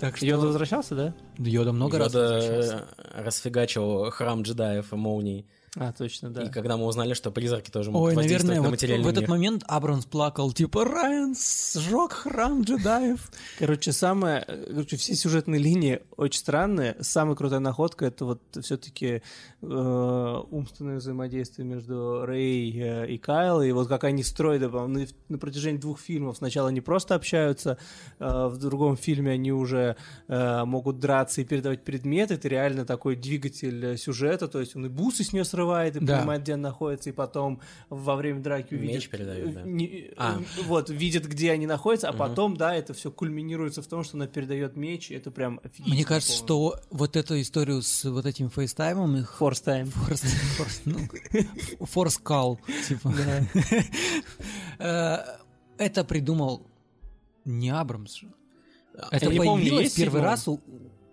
Так что... Йода возвращался, да? Йода много раз возвращался. Йода э, расфигачил храм джедаев и молний. А, точно, да. И когда мы узнали, что призраки тоже могут Ой, воздействовать наверное, на вот материальный в этот мир. момент Абрамс плакал, типа, Райан сжег храм джедаев. Короче, самое, короче, все сюжетные линии очень странные. Самая крутая находка это вот все-таки умственное взаимодействие между Рэй э, и Кайл, и вот как они строят э, на, на протяжении двух фильмов. Сначала они просто общаются, э, в другом фильме они уже э, могут драться и передавать предметы. Это реально такой двигатель э, сюжета, то есть он и бусы с нее срывает, и Да. понимает, где она находится, и потом во время драки Меч увидит... передает, да. э, не- А. э, Вот, видит, где они находятся, а Мгм. потом, да, это все кульминируется в том, что она передает меч, и это прям офигительно. Мне кажется, что вот эту историю с вот этим FaceTime ом их Force Time. Force, Force, ну, Force call, типа. Э, Это придумал не Абрамс. Это я помню, появилось есть первый его? раз у,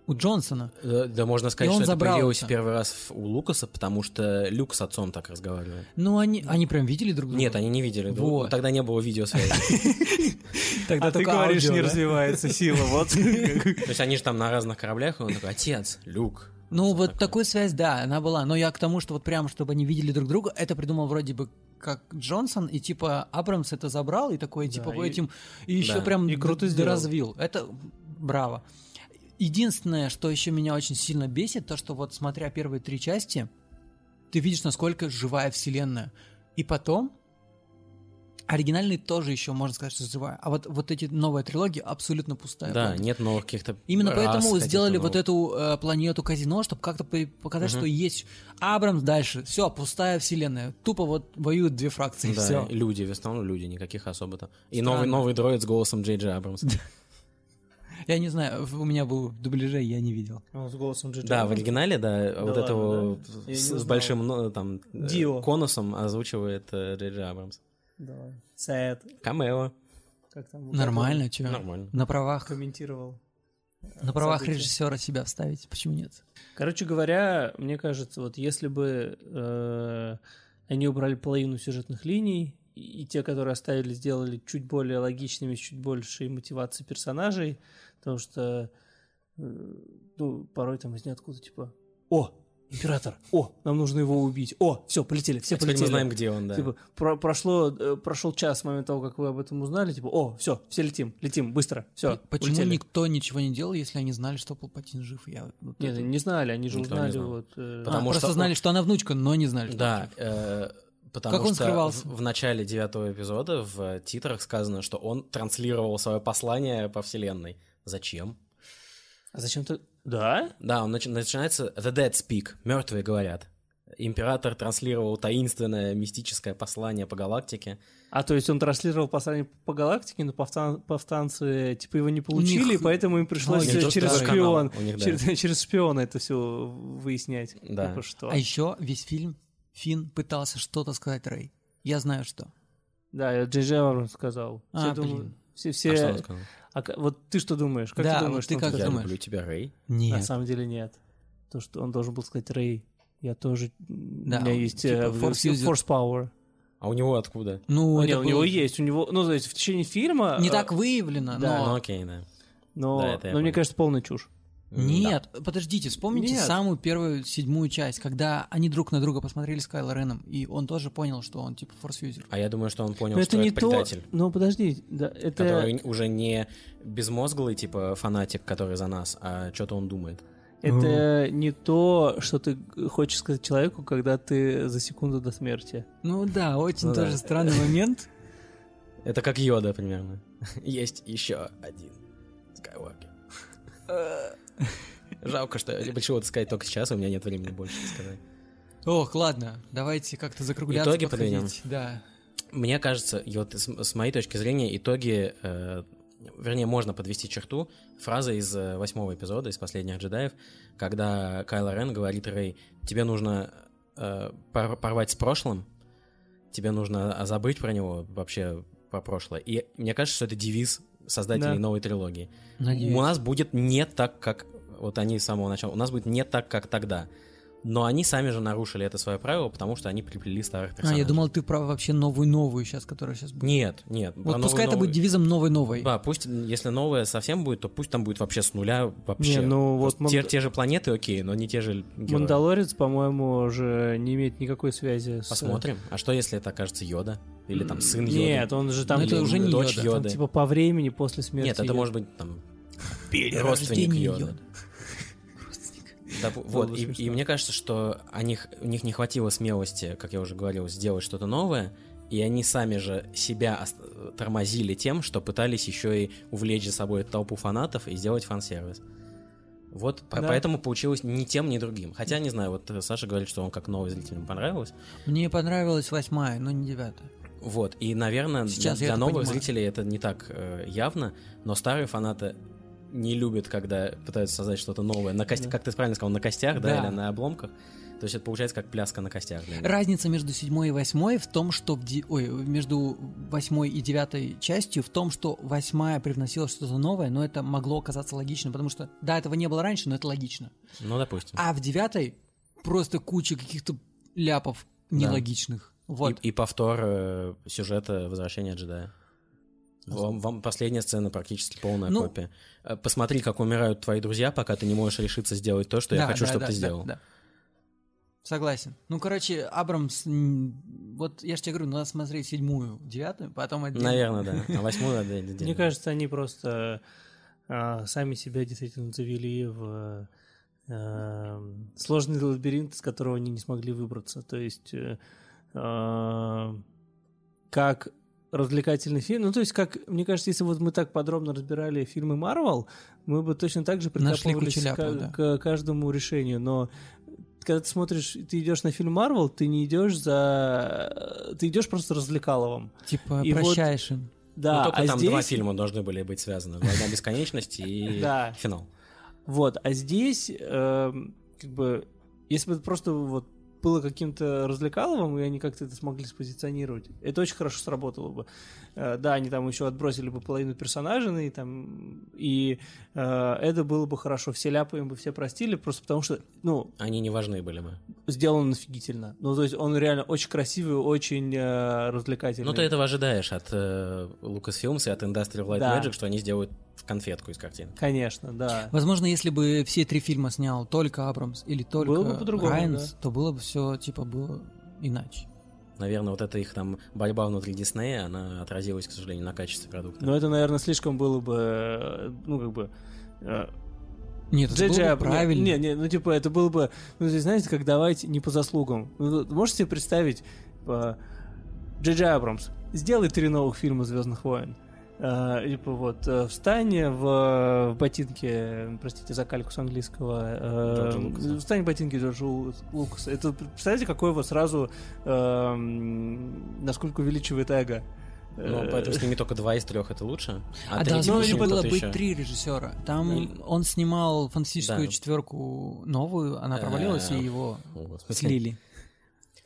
у Джонсона. Да, да можно сказать, И он что это забрал появилось это. первый раз у Лукаса, потому что Люк с отцом так разговаривает. Ну, они, они прям видели друг друга? Нет, они не видели. друг- Вот. Тогда не было видеосвязи. Тогда а ты говоришь, аудио, не да? развивается сила, вот. То есть они же там на разных кораблях, и он такой, отец, Люк. Ну, вот такое. такую связь, да, она была. Но я к тому, что вот прям, чтобы они видели друг друга, это придумал вроде бы как Джонсон, и типа Абрамс это забрал, и такой, Да, типа, и- этим, и еще Да. прям И круто развил. Это браво. Единственное, что еще меня очень сильно бесит, то, что вот смотря первые три части, ты видишь, насколько живая вселенная. И потом, оригинальный тоже еще, можно сказать, что живая. А вот, вот эти новые трилогии абсолютно пустая. Да, правда. нет новых каких-то Именно рас поэтому сделали вот эту э, планету казино, чтобы как-то по- показать, Мгм. что есть Абрамс дальше. Все, пустая вселенная. Тупо вот воюют две фракции. Да, все. люди, в основном люди, никаких особо-то. И Странно. новый, новый дроид с голосом Джей Джей Абрамса. Я не знаю, у меня был в дубляже, я не видел. С голосом Джи Да, в оригинале, да, вот ладно, этого да? С, большим ну, там э, Дио. конусом озвучивает э, Джей Джей Абрамс. Давай. Сет. Камео. Как там? Нормально, что? Нормально. На правах, Комментировал. на правах события. режиссера себя вставить. Почему нет? Короче говоря, мне кажется, вот если бы э, они убрали половину сюжетных линий, и, и те, которые оставили, сделали чуть более логичными, с чуть большей мотивацией персонажей, потому что э, ну, порой там из ниоткуда типа «О, император! О, нам нужно его убить! О, все, полетели, все А полетели!» мы знаем, где он, да. Типа, про- прошло, э, прошел час с момента того, как вы об этом узнали, типа, о, все, все летим, летим, быстро, все. Почему никто ничего не делал, если они знали, что Палпатин жив? Я, вот Нет, это- не знали, они же Никто не узнали знал. вот. э, А, потому просто что знали, что она внучка, но не знали, что Да, э, потому Как он что скрывался? В, в начале девятого эпизода в титрах сказано, что он транслировал свое послание по вселенной. Зачем? А зачем ты... Да? Да, он начи- начинается The Dead Speak, мертвые говорят. Император транслировал таинственное мистическое послание по галактике. А то есть он транслировал послание по галактике, но повстан- повстанцы типа его не получили, них- поэтому им пришлось Ну, через шпион, канал, них, да. через, через шпиона это все выяснять. Да. Типа что? А еще весь фильм Финн пытался что-то сказать Рэй. Я знаю что. Да, я Джей Джей сказал. А, все, блин. все, А все... что он сказал? А вот ты что думаешь? Как Да, ты вот думаешь, ты что он как? Я думаешь? люблю тебя, Рэй. На Нет. самом деле нет. То, что он должен был сказать Рэй. Я тоже... Да, у меня есть типа э, force user. force power. А у него откуда? Ну, Нет, это у него есть, у него, ну, то есть в течение фильма... Не э, так выявлено, да, Ну но... окей, да. Но, Да, но мне кажется, полная чушь. Нет, подождите, вспомните Нет. самую первую, седьмую часть, когда они друг на друга посмотрели с Кайло Реном, и он тоже понял, что он типа форсюзер. А я думаю, что он понял, Но что это не это то... предатель. Ну, подожди, да, это... Который уже не безмозглый, типа, фанатик, который за нас, а что-то он думает. Это не то, что ты хочешь сказать человеку, когда ты за секунду до смерти. Ну да, очень Ну тоже да. странный момент. Это как Йода примерно. Есть еще один Скайуокер. Жалко, что я либо чего-то сказать только сейчас, у меня нет времени больше сказать. Ох, ладно, давайте как-то закругляться. Итоги подходить. подведем. Да. Мне кажется, и вот с, с моей точки зрения, итоги, э, вернее, можно подвести черту фраза из э, восьмого эпизода, из «Последних джедаев», когда Кайло Рен говорит Рэй, тебе нужно э, пор- порвать с прошлым, тебе нужно а, забыть про него, вообще про прошлое. И мне кажется, что это девиз создателей Да. новой трилогии. Надеюсь. У нас будет не так, как вот они с самого начала. У нас будет не так, как тогда. Но они сами же нарушили это свое правило, потому что они приплели старых А, персонажей. я думал, ты про вообще новую-новую сейчас, которая сейчас будет. Нет, нет. Вот новую- пускай это новую- будет девизом новой-новой. Да, пусть, если новое совсем будет, то пусть там будет вообще с нуля вообще. Не, ну вот Просто те, те же планеты, окей, но не те же герои. Мандалорец, по-моему, уже не имеет никакой связи с... Посмотрим. А что, если это окажется Йода? Или там сын Йоды? Нет, он же там... Ну, это или уже не дочь Йода. там, Йоды. типа по времени после смерти. Нет, это Йоды. может быть там Перерождение родственник Йоды. Да, вот, и, и мне кажется, что о них, у них не хватило смелости, как я уже говорил, сделать что-то новое, и они сами же себя тормозили тем, что пытались еще и увлечь за собой толпу фанатов и сделать фан-сервис. Вот, Да. поэтому получилось ни тем, ни другим. Хотя, не знаю, вот э, Саша говорит, что он как новый зритель ему понравилось. Мне понравилась восьмая, но не девятая. Вот, и, наверное, для, Сейчас для это новых понимаю. зрителей это не так э, явно, но старые фанаты не любят, когда пытаются создать что-то новое. На кость... Да. Как ты правильно сказал, на костях, да, Да. или на обломках. То есть это получается как пляска на костях. Разница между седьмой и восьмой в том, что в ди- Ой, между восьмой и девятой частью в том, что восьмая привносила что-то новое, но это могло оказаться логичным, потому что, да, этого не было раньше, но это логично. Ну, допустим. А в девятой просто куча каких-то ляпов нелогичных. Вот. И, и повтор э, сюжета «Возвращения джедая». Вам, вам последняя сцена практически полная Ну- копия. Э, Посмотри, как умирают твои друзья, пока ты не можешь решиться сделать то, что я Да, хочу, да, чтобы да, ты да, сделал. да. Согласен. Ну, короче, Абрамс, вот я же тебе говорю, надо смотреть седьмую, девятую, потом отдельно. Наверное, да. А восьмую отдельно. Мне кажется, они просто а, сами себя действительно завели в а, сложный лабиринт, из которого они не смогли выбраться. То есть, э, а, как развлекательный фильм, ну, то есть, как, мне кажется, если вот мы так подробно разбирали фильмы Марвел, мы бы точно так же прикапывались к, да. к каждому решению, но когда ты смотришь, ты идешь на фильм Марвел, ты не идешь за... Ты идешь просто развлекаловым. Типа, И вот- прощаешь им. Да, ну, только а там здесь... два фильма должны были быть связаны. «Война бесконечности» и. «Финал». Вот, а здесь, эм, как бы, если бы просто вот было каким-то развлекаловым, и они как-то это смогли спозиционировать, это очень хорошо сработало бы. Э, да, они там еще отбросили бы половину персонажей, и, там, и э, это было бы хорошо. Все ляпы им бы все простили, просто потому что, ну, Они не важны были бы. сделан офигительно. Ну, то есть он реально очень красивый, очень э, развлекательный. Ну, ты этого ожидаешь от э, Lucasfilms и от Industrial Light Да. Magic, что они сделают в конфетку из картин. Конечно, да. Возможно, если бы все три фильма снял только Абрамс или только Было бы по-другому, Райанс, то было бы все, типа, было иначе. Наверное, вот эта их там борьба внутри Диснея, она отразилась, к сожалению, на качестве продукта. Но это, наверное, слишком было бы, ну, как бы... э, Нет, это Джей было Джей бы правильно. Не, не, ну типа это было бы, ну здесь, знаете, как давайте не по заслугам. Ну, можете себе представить, типа, Джей Джей Абрамс, сделай три новых фильма Звездных войн. А, типа вот, э, встань в, в ботинке, простите за кальку с английского, э, Джорджа Лукаса. встань в ботинке Джорджа Лу- Лукаса. Это, представляете, какое его сразу, эм, насколько увеличивает эго. Ну, Э, поэтому сними только два из трех, это лучше. А, третий должно почему было кто-то быть еще? три режиссера. Там Ну, он снимал фантастическую да. четверку новую, она провалилась, Э, и его слили.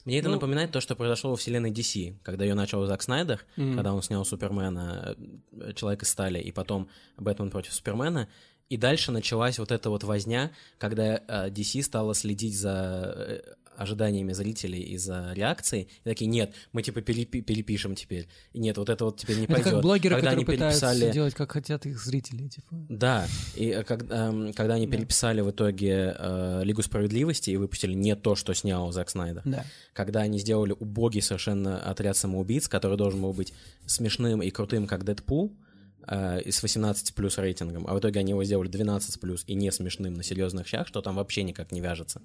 Мне это Ну- напоминает то, что произошло во вселенной DC, когда ее начал Зак Снайдер, Мгм. когда он снял Супермена, э, Человек из стали, и потом Бэтмен против Супермена. И дальше началась вот эта вот возня, когда э, DC стала следить за э, ожиданиями зрителей и за реакцией. И такие, нет, мы типа перепи- перепишем теперь. И нет, вот это вот теперь не Это пойдет. как блогеры, когда которые они пытаются переписали... делать, как хотят их зрители. Типа. Да, и э, когда, эм, когда они Да. переписали в итоге э, Лигу Справедливости и выпустили не то, что снял Зак Снайдер, Да. когда они сделали убогий совершенно отряд самоубийц, который должен был быть смешным и крутым, как Дэдпул, э, с 18 плюс рейтингом, а в итоге они его сделали 12 плюс и не смешным на серьезных щах, что там вообще никак не вяжется.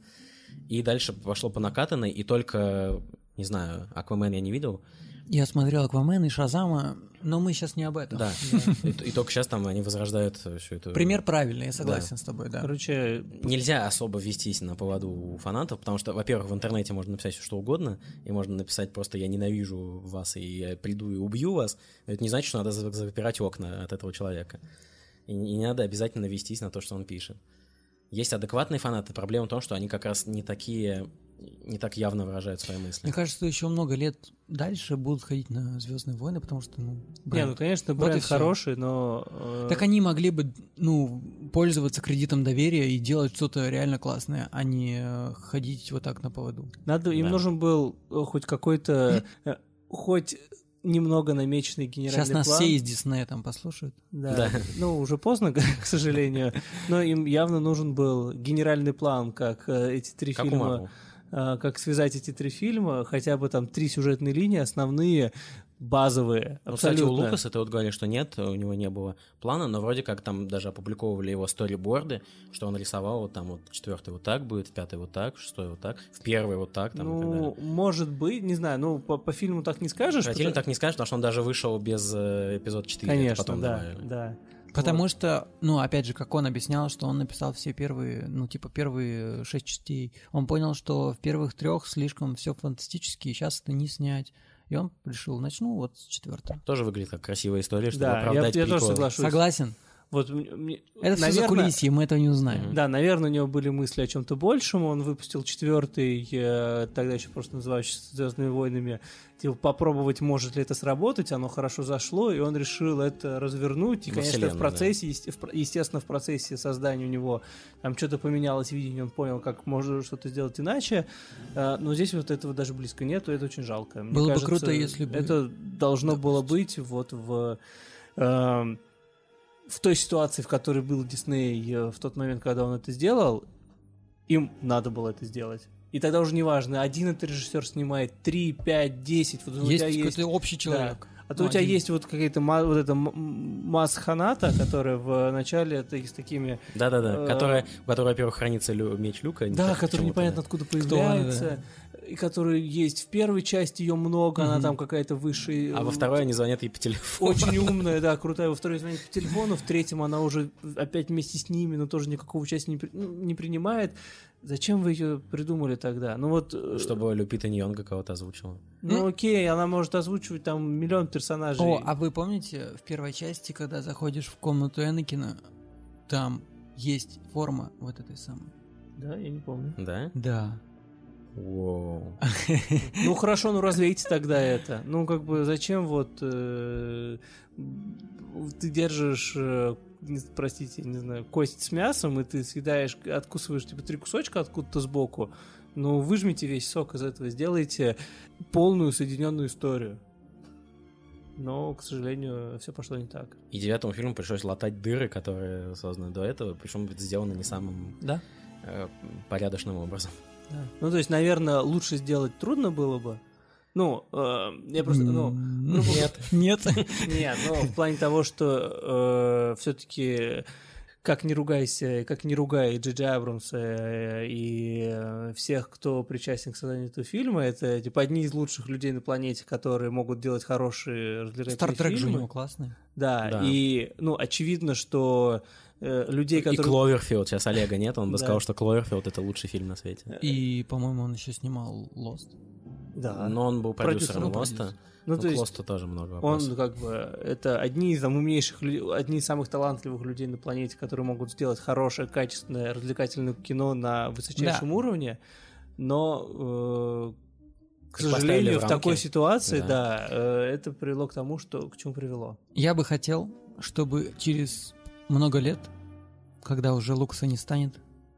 И дальше пошло по накатанной, и только, не знаю, Аквамен я не видел, Я смотрел Аквамен и Шазама, но мы сейчас не об этом. да, и, и только сейчас там они возрождают всю эту... Пример правильный, я согласен с тобой, да. Короче, Нельзя особо вестись на поводу у фанатов, потому что, во-первых, в интернете можно написать все что угодно, и можно написать просто «я ненавижу вас, и я приду и убью вас», но это не значит, что надо за- запирать окна от этого человека. И, и не надо обязательно вестись на то, что он пишет. Есть адекватные фанаты, проблема в том, что они как раз не такие не так явно выражают свои мысли. Мне кажется, еще много лет дальше будут ходить на Звездные войны, потому что, ну, Не, бренд. ну, конечно, Вот и бренд всё. хороший, но... э, Так они могли бы, ну, пользоваться кредитом доверия и делать что-то реально классное, а не э, ходить вот так на поводу. Надо, им Да. нужен был э, хоть какой-то, э, хоть немного намеченный генеральный Сейчас нас план. все из Диснея там послушают. Да. Да. Ну, уже поздно, к сожалению. Но им явно нужен был генеральный план, как эти три Как у фильма, Марвел. Э, как связать эти три фильма, хотя бы там три сюжетные линии, основные, базовые. Ну, кстати, у абсолютно. Лукаса ты вот говорили, что нет, у него не было плана, но вроде как там даже опубликовывали его сториборды, что он рисовал вот там вот четвертый вот так будет, в пятый вот так, в шестой вот так, в первый вот так там. Ну, может быть, не знаю, ну, по, по фильму так не скажешь. Про фильм потому- так не скажешь, потому что он даже вышел без э, эпизод 4. это Конечно, потом да, добавили. да. Потому что, ну, опять же, как он объяснял, что он написал все первые, ну, типа, первые шесть частей. Он понял, что в первых трех слишком все фантастически, и сейчас это не снять. И он решил, начну вот с четвертого. Тоже выглядит как красивая история, чтобы Да, я, оправдать я тоже прикол. соглашусь. Согласен. Вот, мне- Это все за наверное, кулисье, мы этого не узнаем. Да, наверное, у него были мысли о чем-то большем. Он выпустил четвертый, э, тогда еще просто называющийся Звездными войнами, типа попробовать, может ли это сработать. Оно хорошо зашло, и он решил это развернуть. И, Во конечно, в процессе, есте- в про- естественно, в процессе создания у него там что-то поменялось видение, он понял, как можно что-то сделать иначе. Э, Но здесь вот этого даже близко нету, это очень жалко. Мне Было бы кажется, круто, если бы- Это должно было быть вот в... в той ситуации, в которой был Дисней э, в тот момент, когда он это сделал, им надо было это сделать. И тогда уже не важно, один этот режиссер снимает, три, пять, десять. Вот у есть тебя есть какой-то общий человек. а то Ну, у тебя один. есть вот какая-то вот эта м- м- масс-ханата, которая в начале это с такими... Да-да-да, Э, которая, у которой, во-первых, хранится лю- меч Люка. Да, так который непонятно да. откуда Кто появляется. И который есть в первой части, ее много, она Мгм. там какая-то выше. А во второй они звонят ей по телефону. Очень умная, да, крутая. Во второй звонит по телефону, в третьем она уже опять вместе с ними, но тоже никакого участия не, при- ну, не принимает. Зачем вы ее придумали тогда? Ну вот, э, Чтобы Люпита Ньонга кого-то озвучила. ну окей, она может озвучивать там миллион персонажей. О, а вы помните в первой части, когда заходишь в комнату Энакина, там есть форма вот этой самой? Да, я не помню. Да? Да. Воу. Ну хорошо, ну развейте тогда это. Ну как бы зачем вот э, ты держишь, э, простите, не знаю, кость с мясом, и ты съедаешь, откусываешь типа три кусочка откуда-то сбоку. Ну выжмите весь сок из этого, сделайте полную соединенную историю. Но, к сожалению, все пошло не так. И девятому фильму пришлось латать дыры, которые созданы до этого, причем сделаны не самым Да? э, порядочным образом. Ну, то есть, наверное, лучше сделать трудно было бы. Ну, э, я просто, ну, М, Нет. Нет. Нет, ну, в плане того, что все-таки как не ругайся, как не ругай Джиджи Абрамса э, и э, всех, кто причастен к созданию этого фильма, это типа одни из лучших людей на планете, которые могут делать хорошие развлекательные Стартрек же у фильмы. него классный. Да, Да. и, ну, очевидно, что э, людей, И которые... Кловерфилд, сейчас Олега нет, он бы Да. сказал, что Кловерфилд это лучший фильм на свете. И, по-моему, он еще снимал Lost. Да. Но он был продюсером Продюсер, ну, Лоста. продюсер. Ну, Ну, то к есть Лосту тоже много Он вопросов. как бы это одни из там, умнейших людей, одни из самых талантливых людей на планете, которые могут сделать хорошее, качественное, развлекательное кино на высочайшем уровне, но э, к сожалению в в такой ситуации, Да. да, э, это привело к тому, что к чему привело. Я бы хотел, чтобы через много лет, когда уже Лукаса не станет,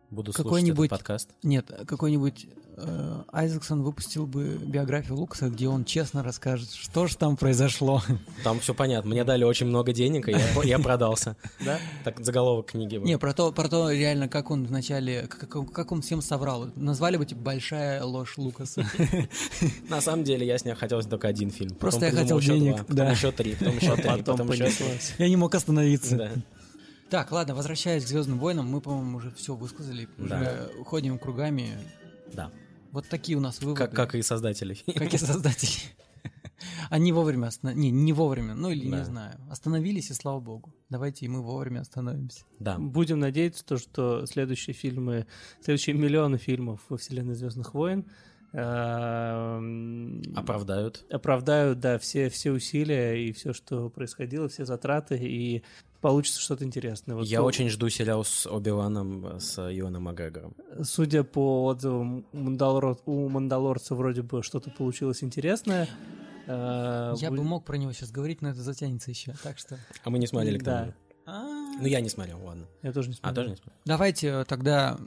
Буду какой-нибудь- этот подкаст. нет, какой-нибудь э, Айзексон выпустил бы биографию Лукаса, где он честно расскажет, что же там произошло. Там все понятно. Мне дали очень много денег, и я, я продался. Да? Так заголовок книги был. Не, про то, про то реально, как он вначале, как, он- как он всем соврал. Назвали бы, типа, большая ложь Лукаса. На самом деле, я с ней хотел только один фильм. Просто я хотел денег, потом еще три, потом еще три, Потом еще. Я не мог остановиться. Да. Так, ладно, возвращаясь к Звездным войнам, мы, по-моему, уже все высказали, уже ходим кругами. Да. Вот такие у нас выводы. Как, как и создатели. Как и создатели. Они вовремя останов... Не, не вовремя, ну или Да. не знаю. Остановились, и слава богу. Давайте и мы вовремя остановимся. Да. Будем надеяться, то, что следующие фильмы, следующие миллионы фильмов во вселенной Звездных войн Оправдают. оправдают, да, все, все усилия и все, что происходило, все затраты, и получится что-то интересное. Вот Я то- очень жду сериал с Оби-Ваном, с Юаном Макгрегором. Судя по отзывам, у, Мандалор- у Мандалорца вроде бы что-то получилось интересное. Э, Я вы- бы мог про него сейчас говорить, но это затянется еще. Так что. А мы не смотрели к Да. тому. А, Ну, я не смотрел, ладно. Я тоже не А, смотрел. тоже не смотрел? Давайте э, тогда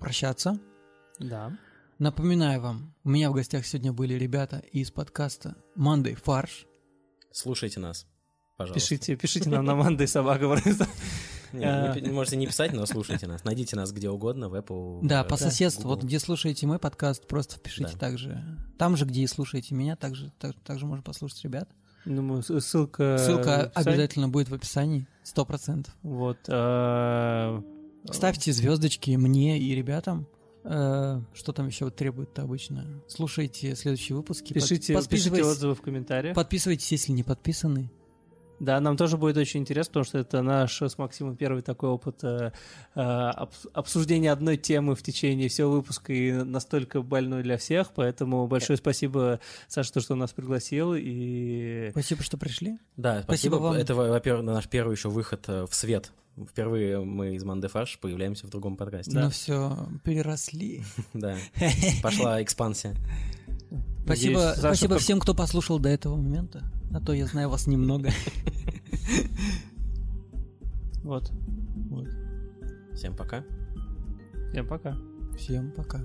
прощаться. Да. Напоминаю вам, у меня в гостях сегодня были ребята из подкаста Monday Фарш. Слушайте нас, пожалуйста. Пишите, пишите нам на Манда и собака. просто. Не, можете не писать, но слушайте нас. Найдите нас где угодно, в Apple. Да, в по э, соседству. Google. Вот где слушаете мой подкаст, просто впишите Да. также. Там же, где и слушаете меня, также, так- также можно послушать ребят. Думаю, ссылка... Ссылка обязательно будет в описании, сто процентов. Вот. э, Ставьте звездочки мне и ребятам. Э, Что там еще вот требует-то обычно? Слушайте следующие выпуски. Пишите, пишите подписывайтесь, отзывы в комментариях. подписывайтесь, если не подписаны. Да, нам тоже будет очень интересно, потому что это наш с Максимом первый такой опыт э, э, обс- обсуждения одной темы в течение всего выпуска и настолько больной для всех, поэтому большое спасибо, Саша, то, что нас пригласил, и Спасибо, что пришли. Да, Спасибо спасибо. вам. Это, во- во-первых, наш первый еще выход э, в свет. Впервые мы из Манде Фарш появляемся в другом подкасте. Да. Но все, переросли. Да. Пошла экспансия. Спасибо, Надеюсь, Саша спасибо пок- всем, кто послушал до этого момента. А то я знаю вас немного. вот. Вот. Всем пока. Всем пока. Всем пока.